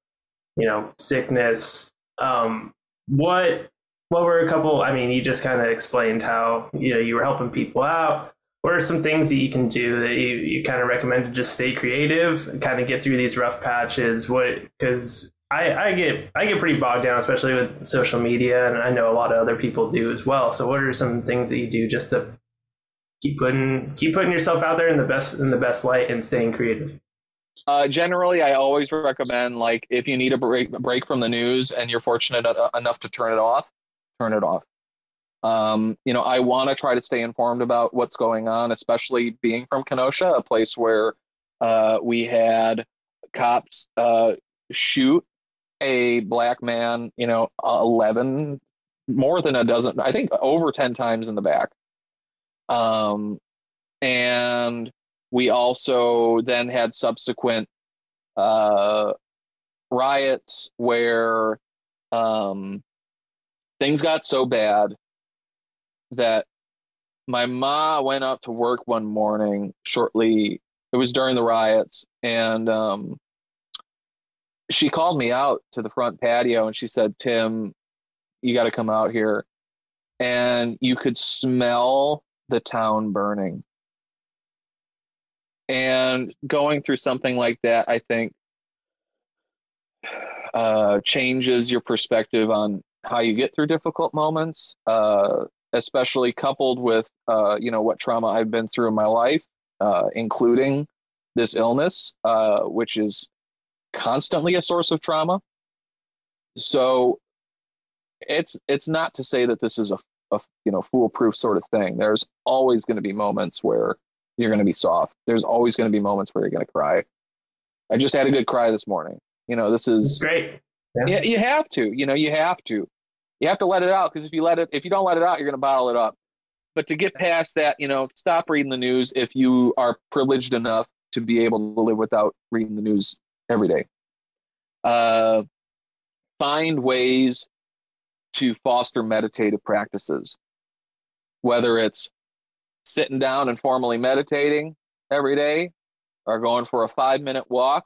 you know, sickness. Um, what what were a couple? I mean, you just kind of explained how you know you were helping people out. What are some things that you can do that you, you kind of recommend to just stay creative and kind of get through these rough patches? What because I, I get I get pretty bogged down, especially with social media, and I know a lot of other people do as well. So, what are some things that you do just to keep putting keep putting yourself out there in the best in the best light and staying creative? Uh, generally, I always recommend like if you need a break break from the news and you're fortunate enough to turn it off, turn it off. Um, you know, I want to try to stay informed about what's going on, especially being from Kenosha, a place where uh, we had cops uh, shoot a black man, you know, 11, more than a dozen, I think over 10 times in the back. Um, and we also then had subsequent uh, riots where um, things got so bad that my ma went out to work one morning shortly it was during the riots and um, she called me out to the front patio and she said, Tim, you got to come out here. And you could smell the town burning. And going through something like that, I think, uh, changes your perspective on how you get through difficult moments, uh, especially coupled with, uh, you know, what trauma I've been through in my life, uh, including this illness, uh, which is constantly a source of trauma. So it's it's not to say that this is a, a you know foolproof sort of thing. There's always going to be moments where you're going to be soft. There's always going to be moments where you're going to cry. I just had a good cry this morning. You know, this is great. yeah, you have to. You know, you have to. You have to let it out because if you let it, if you don't let it out, you're going to bottle it up. But to get past that, you know, stop reading the news if you are privileged enough to be able to live without reading the news every day. Uh, find ways to foster meditative practices, whether it's sitting down and formally meditating every day, or going for a five minute walk,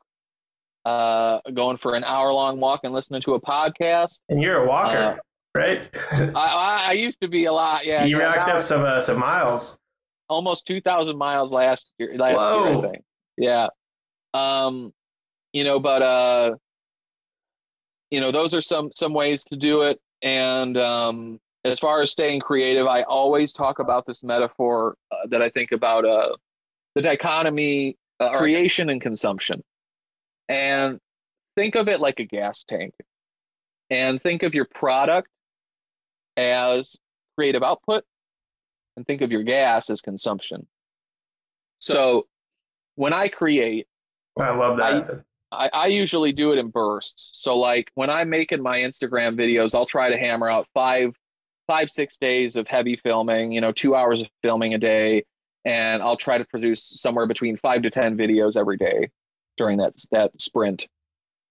uh, going for an hour long walk and listening to a podcast. And you're a walker, Uh, right? I, I, I used to be a lot, yeah. you yeah, racked up some uh, some miles. almost two thousand miles last year. Last year, Whoa. I think. Yeah. Um, you know, but uh, you know, those are some some ways to do it. And um, as far as staying creative, I always talk about this metaphor uh, that I think about uh, the dichotomy uh, creation and consumption. And think of it like a gas tank. And think of your product as creative output and think of your gas as consumption. So when I create, I love that. I, I usually do it in bursts. So like when I'm making my Instagram videos, I'll try to hammer out five, five, six days of heavy filming, you know, two hours of filming a day. And I'll try to produce somewhere between five to 10 videos every day during that, that sprint.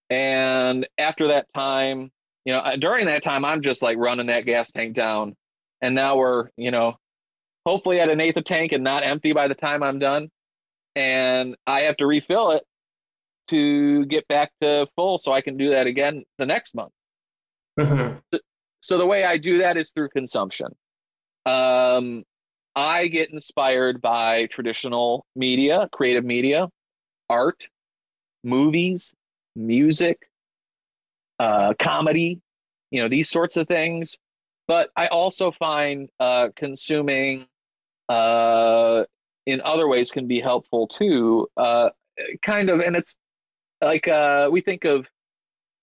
And after that time, you know, during that time, I'm just like running that gas tank down. And now we're, you know, hopefully at an eighth of tank and not empty by the time I'm done. And I have to refill it to get back to full so I can do that again the next month. Mhm. So the way I do that is through consumption. Um, I get inspired by traditional media, creative media, art, movies, music, uh, comedy, you know, these sorts of things. But I also find uh, consuming uh, in other ways can be helpful too. Uh, kind of, and it's like uh, we think of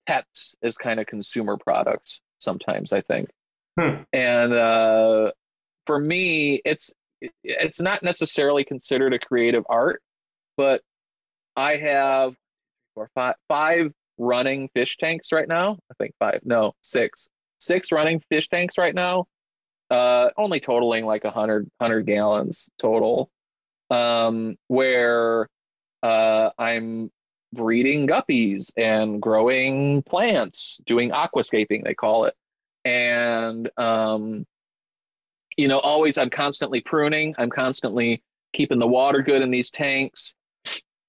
pets as kind of consumer products sometimes. I think, Hmm. and uh, for me, it's it's not necessarily considered a creative art, but I have four, five, five running fish tanks right now. I think five, no, six, six running fish tanks right now. Uh, only totaling like a hundred, hundred gallons total. Um, where uh, I'm breeding guppies and growing plants, doing aquascaping, they call it. And, um, you know, always I'm constantly pruning, I'm constantly keeping the water good in these tanks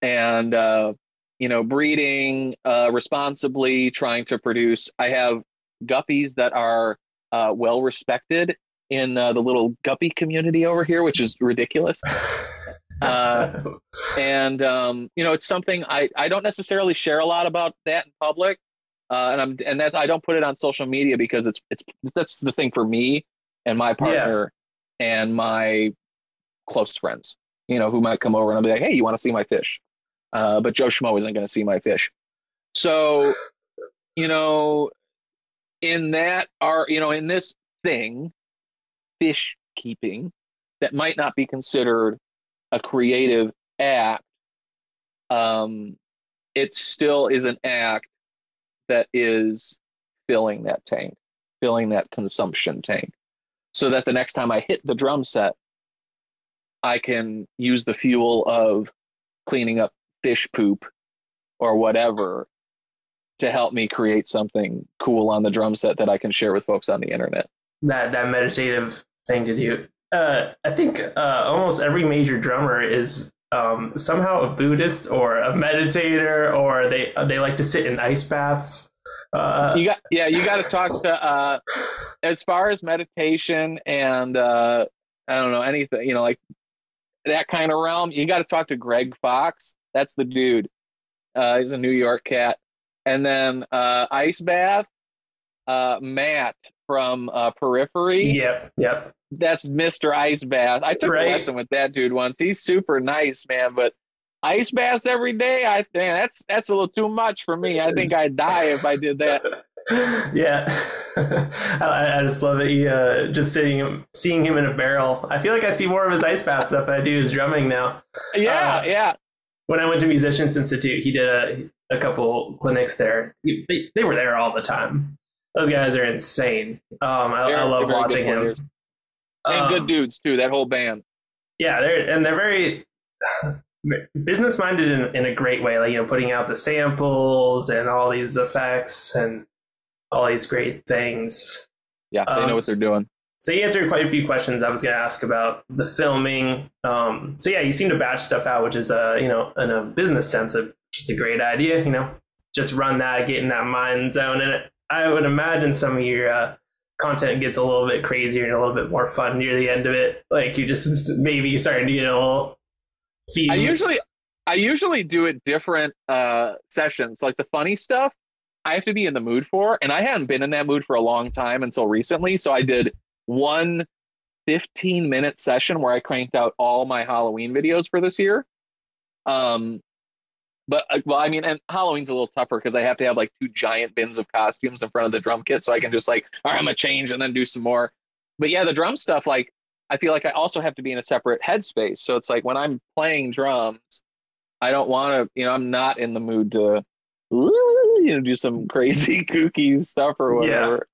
and, uh, you know, breeding uh, responsibly, trying to produce. I have guppies that are uh, well respected in uh, the little guppy community over here, which is ridiculous. (laughs) Uh, (laughs) and um, you know it's something I, I don't necessarily share a lot about that in public uh, and I'm and that's I don't put it on social media because it's it's that's the thing for me and my partner and my close friends you know who might come over and I'll be like hey you want to see my fish uh, but Joe Schmo isn't going to see my fish. So you know in that are you know in this thing fish keeping that might not be considered a creative act, um, it still is an act that is filling that tank, filling that consumption tank, so that the next time I hit the drum set, I can use the fuel of cleaning up fish poop or whatever to help me create something cool on the drum set that I can share with folks on the internet. that that meditative thing to do. Uh, I think uh, almost every major drummer is um, somehow a Buddhist or a meditator, or they they like to sit in ice baths. Uh, you got yeah, you got to talk to uh, as far as meditation and uh, I don't know anything, you know, like that kind of realm. You got to talk to Greg Fox. That's the dude. Uh, he's a New York cat. And then uh, ice bath, uh, Matt from uh, Periphery. Yep, yep. That's Mr. Ice Bath. I took Right. a lesson with that dude once. He's super nice, man. But ice baths every day, I think that's that's a little too much for me. I think I'd die if I did that. (laughs) yeah, (laughs) I, I just love it. He, uh, just sitting seeing him in a barrel. I feel like I see more of his ice bath stuff than I do his drumming now. Yeah, Uh, yeah. When I went to Musicians Institute, he did a a couple clinics there. He, they, they were there all the time. Those guys are insane. Um, I, I love watching him. players. And Um, good dudes too. That whole band. Yeah, they're and they're very (sighs) business minded in, in a great way. Like you know, putting out the samples and all these effects and all these great things. Yeah, they Um, know what they're doing. So you answered quite a few questions I was going to ask about the filming. Um, so yeah, you seem to batch stuff out, which is uh, you know, in a business sense, of just a great idea. You know, just run that, get in that mind zone, and it, I would imagine some of your uh, content gets a little bit crazier and a little bit more fun near the end of it. Like you're just maybe starting to get a little. Feeds. I usually I usually do it different uh sessions. Like the funny stuff, I have to be in the mood for, and I hadn't been in that mood for a long time until recently. So I did one 15 minute session where I cranked out all my Halloween videos for this year. Um but uh, well, I mean, and Halloween's a little tougher because I have to have like two giant bins of costumes in front of the drum kit, so I can just like, all right, I'm gonna change and then do some more. But yeah, the drum stuff, like, I feel like I also have to be in a separate headspace. So it's like when I'm playing drums, I don't want to, you know, I'm not in the mood to, you know, do some (laughs) crazy kooky stuff or Yeah. whatever.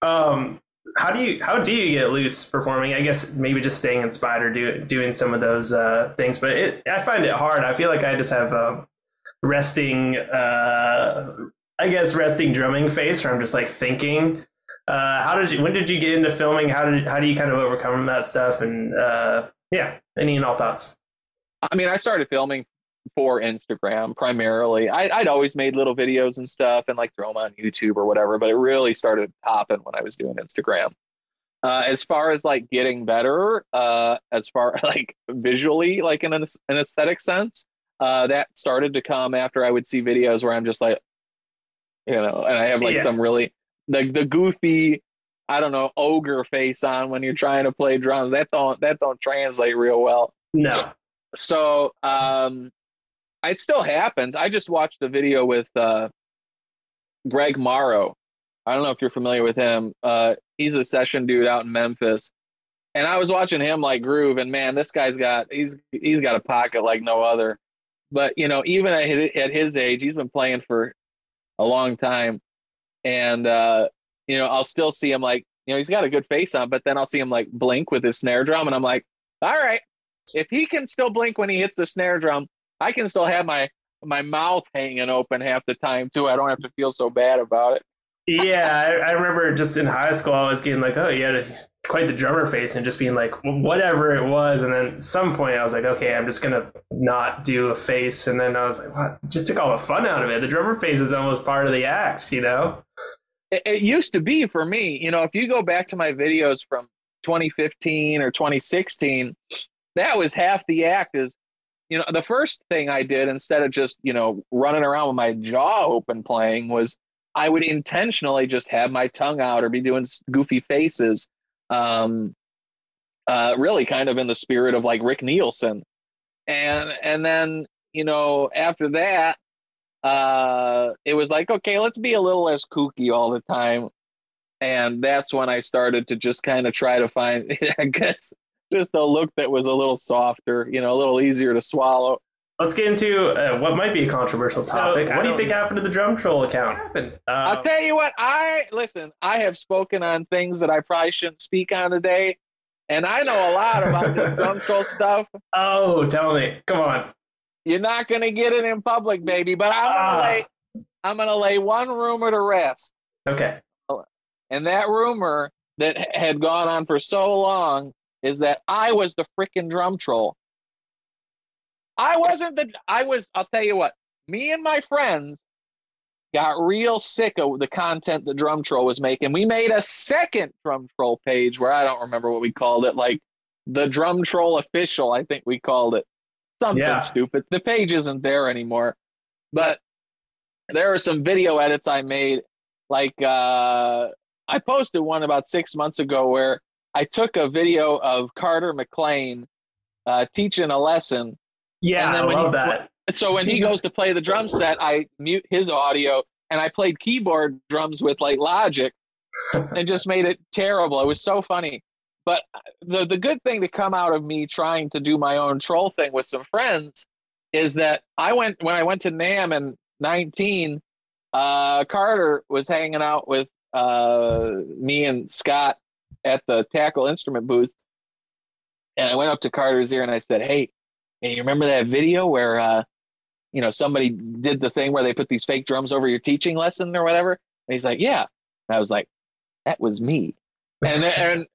Um, how do you how do you get loose performing? I guess maybe just staying inspired or do, doing some of those uh, things. But it, I find it hard. I feel like I just have um, resting. Uh, I guess resting drumming face, where I'm just like thinking. Uh, how did you? When did you get into filming? How did how do you kind of overcome that stuff? And uh, yeah, any and all thoughts. I mean, I started filming for Instagram primarily. I, I'd always made little videos and stuff and like throw them on YouTube or whatever, but it really started popping when I was doing Instagram. Uh, as far as like getting better, uh, as far (laughs) like visually, like in an, an aesthetic sense, uh, that started to come after I would see videos where I'm just like, you know, and I have like Yeah. some really the the goofy, I don't know, ogre face on when you're trying to play drums. That don't that don't translate real well No. so um it still happens. I just watched a video with uh greg morrow. I don't know if you're familiar with him. Uh he's a session dude out in memphis. And i was watching him like groove and man this guy's got he's he's got a pocket like no other. But you know even at his, at his age he's been playing for a long time. And uh you know i'll still see him like you know he's got a good face on but then i'll see him like blink with his snare drum and i'm like all right. If he can still blink when he hits the snare drum, I can still have my my mouth hanging open half the time too. I don't have to feel so bad about it. Yeah, I, I remember just in high school, I was getting like, oh, you had quite the drummer face, and just being like, whatever it was. And then at some point, I was like, okay, I'm just gonna not do a face. And then I was like, what? It just took all the fun out of it. The drummer face is almost part of the act, you know? it. It used to be for me, you know, if you go back to my videos from 2015 or 2016, that was half the act is you know the first thing i did instead of just you know running around with my jaw open playing was i would intentionally just have my tongue out or be doing goofy faces um uh really kind of in the spirit of like rick nielsen. And and then you know after that uh it was like okay let's be a little less kooky all the time. And that's when i started to just kind of try to find (laughs) i guess just a look that was a little softer, you know, a little easier to swallow. Let's get into uh, what might be a controversial topic. I what do you think happened to the drum troll account? Happened. I'll Um, tell you what, I listen, I have spoken on things that I probably shouldn't speak on today. And I know a lot about this (laughs) drum troll stuff. oh, tell me. Come on. You're not gonna get it in public, baby, but I'm gonna Ah. lay I'm gonna lay one rumor to rest. Okay. And that rumor that had gone on for so long is that I was the freaking drum troll. I wasn't the. I was. I'll tell you what. Me and my friends got real sick of the content the drum troll was making. We made a second drum troll page where I don't remember what we called it, like the drum troll official, I think we called it. Something Yeah. stupid. The page isn't there anymore. But there are some video edits I made. Like uh I posted one about six months ago where I took a video of Carter McLean uh, teaching a lesson Yeah, And then I when love he- that. so when he goes to play the drum set, I mute his audio and I played keyboard drums with like Logic (laughs) and just made it terrible. It was so funny. But the the good thing to come out of me trying to do my own troll thing with some friends is that I went when I went to NAMM in 19, uh, Carter was hanging out with uh, me and Scott at the tackle instrument booth. And I went up to Carter's ear and I said, Hey, hey, you remember that video where uh, you know, somebody did the thing where they put these fake drums over your teaching lesson or whatever? And he's like, Yeah. And I was like, That was me. And and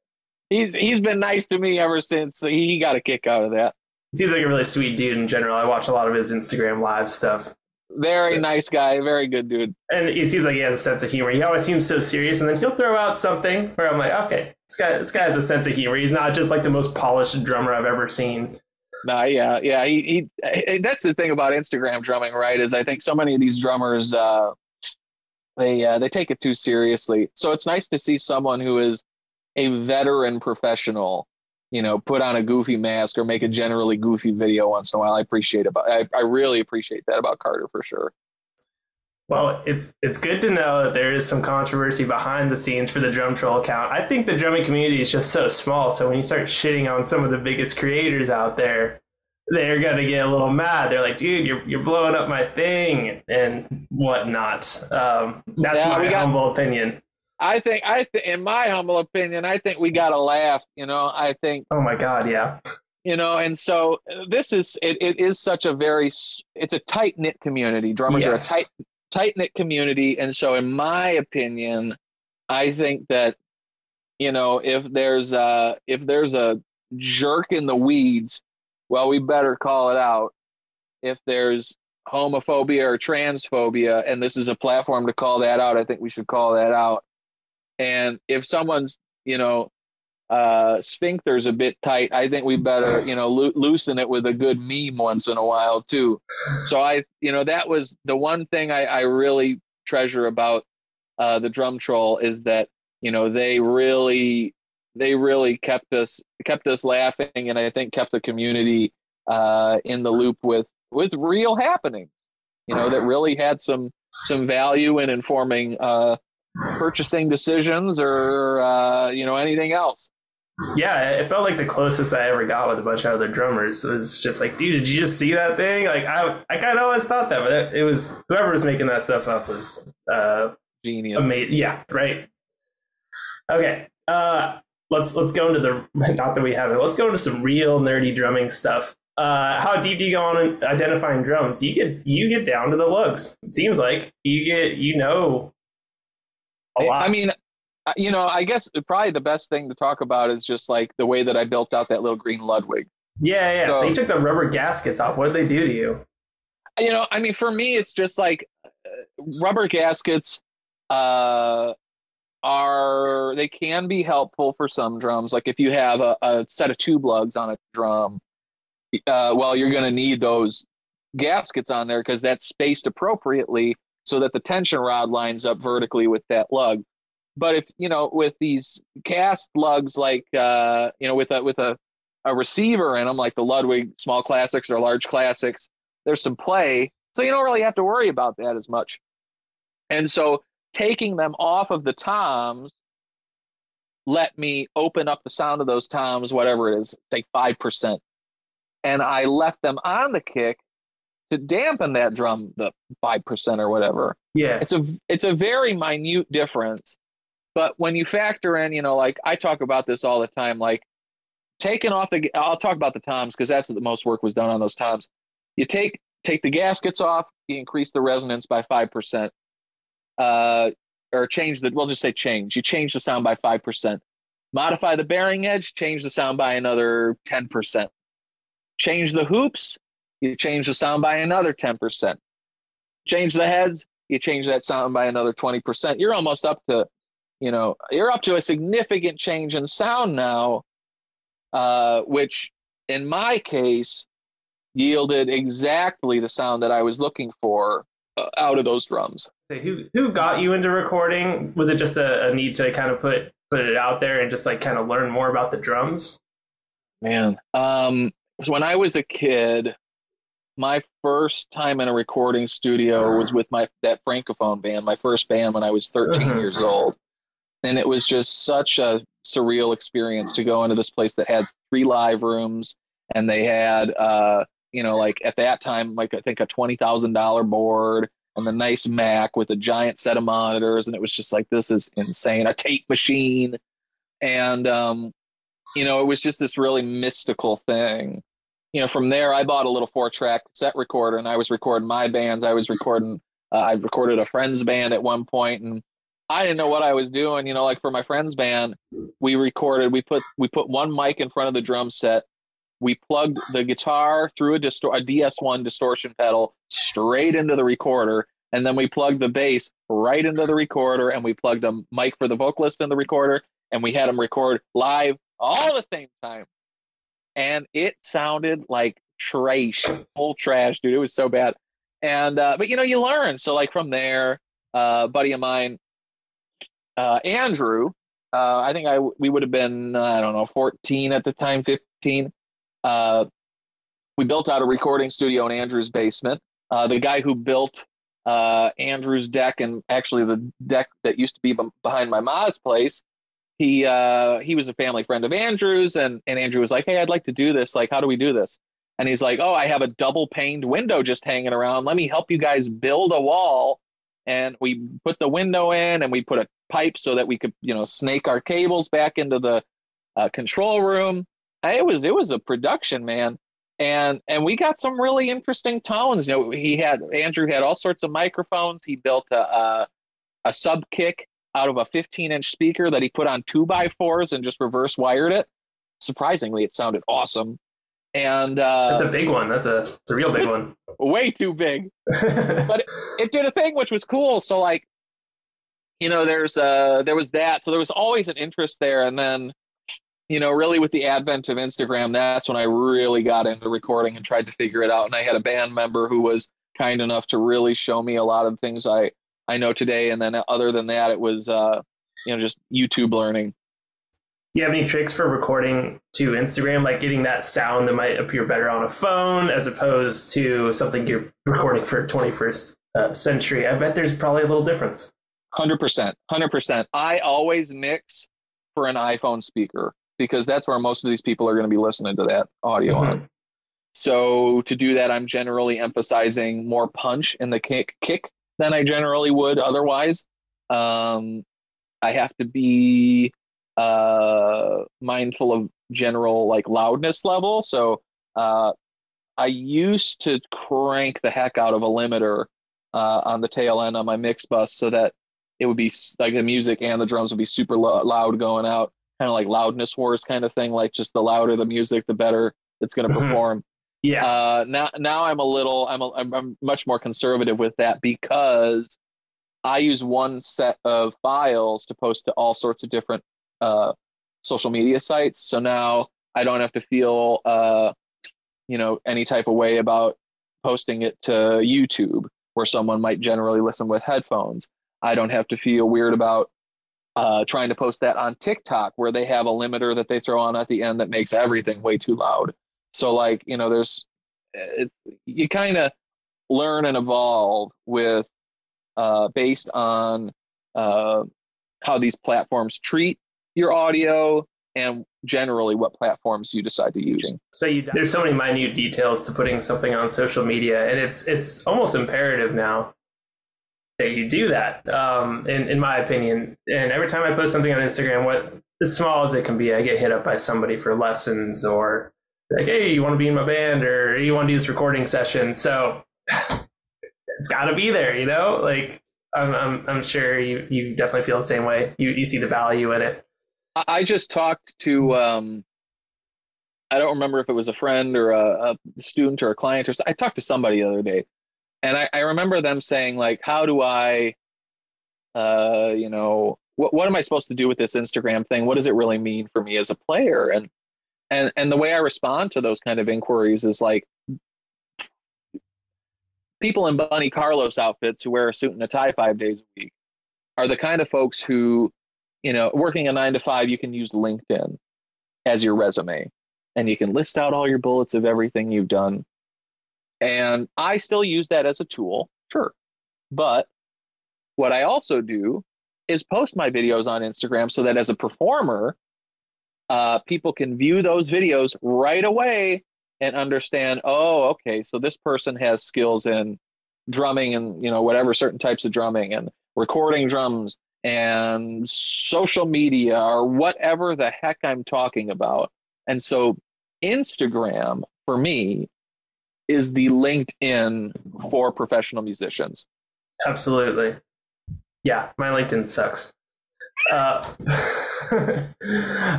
he's he's been nice to me ever since. He got a kick out of that. Seems like a really sweet dude in general. I watch a lot of his Instagram live stuff. Very So- nice guy, very good dude. And he seems like he has a sense of humor. He always seems so serious, and then he'll throw out something where I'm like, okay, this guy, this guy has a sense of humor. He's not just like the most polished drummer I've ever seen. Nah, yeah, yeah. He, he, eh, that's the thing about Instagram drumming, right? Is I think so many of these drummers, uh, they uh, they take it too seriously. So it's nice to see someone who is a veteran professional, you know, put on a goofy mask or make a generally goofy video once in a while. I appreciate about. I, I really appreciate that about Carter for sure. Well, it's it's good to know that there is some controversy behind the scenes for the drum troll account. I think the drumming community is just so small, so when you start shitting on some of the biggest creators out there, they're gonna get a little mad. They're like, "Dude, you're you're blowing up my thing and whatnot." Um, that's Yeah, my got- humble opinion. I think I, th- in my humble opinion, I think we got to laugh. You know, I think Oh my god, yeah, you know and so uh, this is it, it is such a very it's a tight knit community drummers Yes. are a tight tight knit community and so in my opinion i think that you know if there's a if there's a jerk in the weeds well we better call it out if there's homophobia or transphobia and this is a platform to call that out i think we should call that out and if someone's you know uh, sphincter's a bit tight. I think we better, you know, loo- loosen it with a good meme once in a while too. So I, you know, that was the one thing I, I really treasure about uh, the drum troll is that you know they really they really kept us kept us laughing and I think kept the community uh, in the loop with with real happenings. You know that really had some some value in informing uh, purchasing decisions or uh, you know anything else. yeah. It felt like the closest I ever got with a bunch of other drummers was just like, "Dude, did you just see that thing?" Like, I I kind of always thought that, but it, it was whoever was making that stuff up was uh, Genius. Amazing. Yeah, right. Okay. Uh let's let's go into the (laughs) not that we have it. Let's go into some real nerdy drumming stuff. Uh how deep do you go on identifying drums? You get you get down to the lugs. It seems like you get you know. I mean, you know, I guess probably the best thing to talk about is just like the way that I built out that little green Ludwig. yeah, yeah. So, so- you took the rubber gaskets off. What did they do to you? You know, I mean, for me, it's just like uh, rubber gaskets uh, are they can be helpful for some drums. Like if you have a, a set of tube lugs on a drum, uh, well, you're going to need those gaskets on there because that's spaced appropriately so that the tension rod lines up vertically with that lug. But if you know, with these cast lugs, like uh, you know, with a with a a receiver in them, like the Ludwig Small Classics or Large Classics, there's some play, so you don't really have to worry about that as much. And so taking them off of the toms let me open up the sound of those toms, whatever it is, say five percent, and I left them on the kick to dampen that drum the five percent or whatever Yeah. it's a it's a very minute difference. But when you factor in you know like i talk about this all the time like taking off the i'll talk about the toms because that's the most work was done on those toms you take take the gaskets off you increase the resonance by 5% uh, or change the we'll just say change. You change the sound by 5% modify the bearing edge change the sound by another 10% change the hoops you change the sound by another 10%. Change the heads, you change that sound by another 20%. You're almost up to, you know, you're up to a significant change in sound now, uh, which in my case yielded exactly the sound that I was looking for uh, out of those drums. Who who got you into recording? Was it just a, a need to kind of put put it out there and just like kind of learn more about the drums? Man, um, when I was a kid, my first time in a recording studio was with my that francophone band, my first band when I was 13 Mhm. years old. And it was just such a surreal experience to go into this place that had three live rooms and they had uh you know like at that time like I think a $20,000 board and the nice Mac with a giant set of monitors and it was just like this is insane a tape machine and um you know it was just this really mystical thing you know, from there, I bought a little four track set recorder and I was recording my bands. I was recording, uh, I recorded a friend's band at one point and I didn't know what I was doing. You know, like for my friend's band, we recorded, we put, we put one mic in front of the drum set. We plugged the guitar through a, distor- a DS1 distortion pedal straight into the recorder. And then we plugged the bass right into the recorder and we plugged a mic for the vocalist in the recorder and we had them record live all the same time and it sounded like trash, full trash, dude. It was so bad. And uh, but you know, you learn. So like from there, uh, buddy of mine, uh, Andrew, uh, I think I we would have been uh, I don't know 14 at the time, 15. Uh, we built out a recording studio in Andrew's basement. Uh, the guy who built uh, Andrew's deck and actually the deck that used to be behind my mom's place he uh he was a family friend of Andrew's and and Andrew was like, "Hey, I'd like to do this. Like, how do we do this?" And he's like, "Oh, I have a double paned window just hanging around. Let me help you guys build a wall." And we put the window in and we put a pipe so that we could, you know, snake our cables back into the uh, control room. It was it was a production, man. And and we got some really interesting tones. You know, he had Andrew had all sorts of microphones. He built a a, a sub kick out of a 15 inch speaker that he put on two by fours and just reverse wired it. Surprisingly, it sounded awesome. And uh, That's a big one. That's a it's a real big one. way too big. (laughs) But it did a thing which was cool. So like, you know, there's uh there was that. So there was always an interest there. And then, you know, really with the advent of Instagram, that's when I really got into recording and tried to figure it out. And I had a band member who was kind enough to really show me a lot of things I I know today. And then other than that, it was uh, you know, just YouTube learning. Do you have any tricks for recording to Instagram, like getting that sound that might appear better on a phone as opposed to something you're recording for 21st uh, century? I bet there's probably a little difference. Hundred percent, hundred percent. I always mix for an iPhone speaker because that's where most of these people are going to be listening to that audio on. Mhm. So to do that, I'm generally emphasizing more punch in the kick kick than I generally would otherwise. Um, I have to be uh, mindful of general like loudness level. So uh, I used to crank the heck out of a limiter uh, on the tail end on my mix bus so that it would be like the music and the drums would be super lo- loud going out, kind of like loudness wars kind of thing. Like just the louder the music, the better it's going to Mhm. perform. Yeah. Uh, now, now I'm a little, I'm, a, I'm, much more conservative with that because I use one set of files to post to all sorts of different uh, social media sites. So now I don't have to feel, uh, you know, any type of way about posting it to YouTube, where someone might generally listen with headphones. I don't have to feel weird about uh, trying to post that on TikTok, where they have a limiter that they throw on at the end that makes everything way too loud. So like you know, there's it's you kind of learn and evolve with uh, based on uh, how these platforms treat your audio and generally what platforms you decide to use. so you, there's so many minute details to putting something on social media, and it's it's almost imperative now that you do that. Um, in in my opinion, and every time I post something on Instagram, what as small as it can be, I get hit up by somebody for lessons or like, hey, you want to be in my band or you want to do this recording session. So it's got to be there, you know. Like I'm I'm, I'm sure you you definitely feel the same way. You you see the value in it. I- just talked to um, I don't remember if it was a friend or a, a student or a client or I talked to somebody the other day, and I, I remember them saying like, "How do I, uh, you know, what what am I supposed to do with this Instagram thing? What does it really mean for me as a player?" And and and the way I respond to those kind of inquiries is like, people in Bunny Carlos outfits who wear a suit and a tie five days a week are the kind of folks who, you know, working a nine to five, you can use LinkedIn as your resume and you can list out all your bullets of everything you've done. And I still use that as a tool, sure. But what I also do is post my videos on Instagram so that as a performer, uh, people can view those videos right away and understand oh okay so this person has skills in drumming and you know whatever certain types of drumming and recording drums and social media or whatever the heck I'm talking about. And so Instagram for me is the LinkedIn for professional musicians. Absolutely. Yeah, my LinkedIn sucks. Uh, (laughs)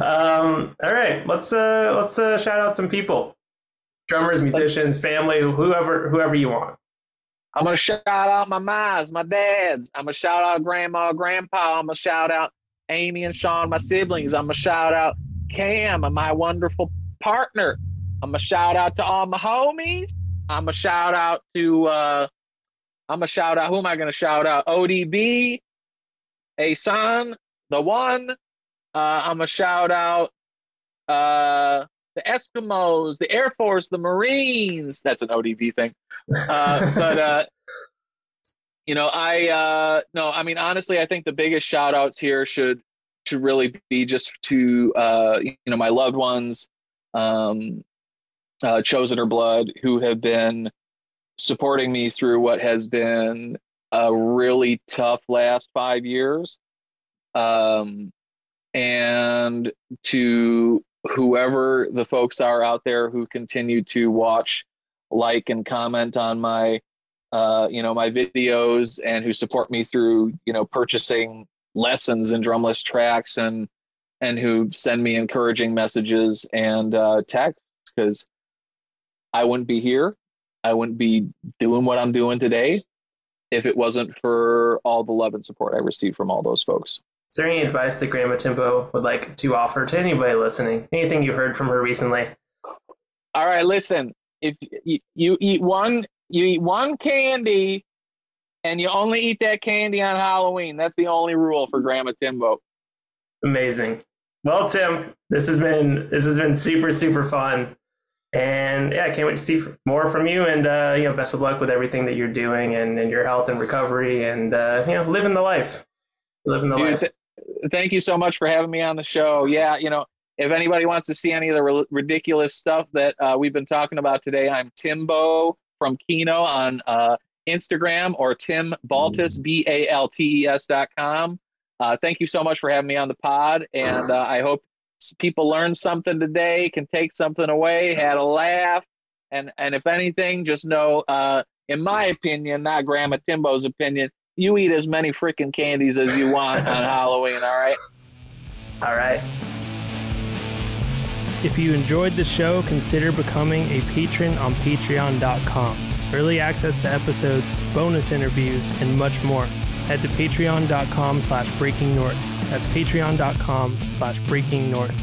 um, all right, let's uh, let's uh, shout out some people drummers, musicians, family, whoever whoever you want. I'm gonna shout out my mas, my dads. I'm gonna shout out grandma, grandpa. I'm gonna shout out Amy and Sean, my siblings. I'm gonna shout out Cam, my wonderful partner. I'm gonna shout out to all my homies. I'm gonna shout out to uh I'm gonna shout out who am I gonna shout out? ODB, a son, the one. Uh I'm gonna shout out uh the Eskimos, the Air Force, the Marines. That's an ODB thing. Uh, (laughs) but uh, you know, I uh, no, I mean honestly, I think the biggest shout outs here should should really be just to uh, you know my loved ones, um, uh, chosen or blood, who have been supporting me through what has been a really tough last five years. Um, and to whoever the folks are out there who continue to watch, like, and comment on my, uh, you know, my videos and who support me through, you know, purchasing lessons and drumless tracks and and who send me encouraging messages and uh, texts because I wouldn't be here. I wouldn't be doing what I'm doing today if it wasn't for all the love and support I received from all those folks. Is there any advice that Grandma Timbo would like to offer to anybody listening? Anything you heard from her recently? All right, listen. If you, you eat one, you eat one candy, and you only eat that candy on Halloween. That's the only rule for Grandma Timbo. Amazing. Well, Tim, this has been this has been super super fun, and yeah, I can't wait to see more from you. And uh, you know, best of luck with everything that you're doing and, and your health and recovery, and uh, you know, living the life, living the Dude, life. Th- thank you so much for having me on the show. Yeah, you know, if anybody wants to see any of the ridiculous stuff that uh, we've been talking about today, I'm Timbo from Kino on uh, Instagram or Tim Baltes, B A L T E S dot com. Uh, thank you so much for having me on the pod. And uh, I hope people learned something today, can take something away, had a laugh. And, and if anything, just know, uh, in my opinion, not Grandma Timbo's opinion, you eat as many freaking candies as you want on (laughs) Halloween, all right? All right. If you enjoyed the show, consider becoming a patron on patreon.com. Early access to episodes, bonus interviews, and much more. Head to patreon.com slash breaking north. That's patreon.com slash breaking north.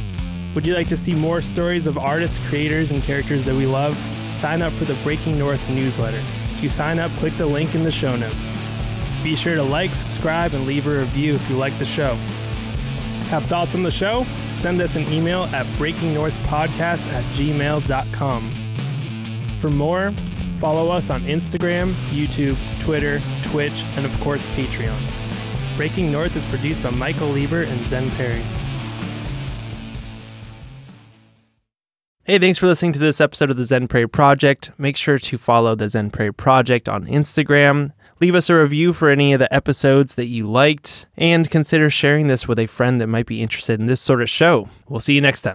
Would you like to see more stories of artists, creators, and characters that we love? Sign up for the Breaking North newsletter. To sign up, click the link in the show notes. Be sure to like, subscribe, and leave a review if you like the show. Have thoughts on the show? Send us an email at breakingnorthpodcast at gmail.com. For more, follow us on Instagram, YouTube, Twitter, Twitch, and of course, Patreon. Breaking North is produced by Michael Lieber and Zen Perry. Hey, thanks for listening to this episode of the Zen Prairie Project. Make sure to follow the Zen Prairie Project on Instagram Leave us a review for any of the episodes that you liked, and consider sharing this with a friend that might be interested in this sort of show. We'll see you next time.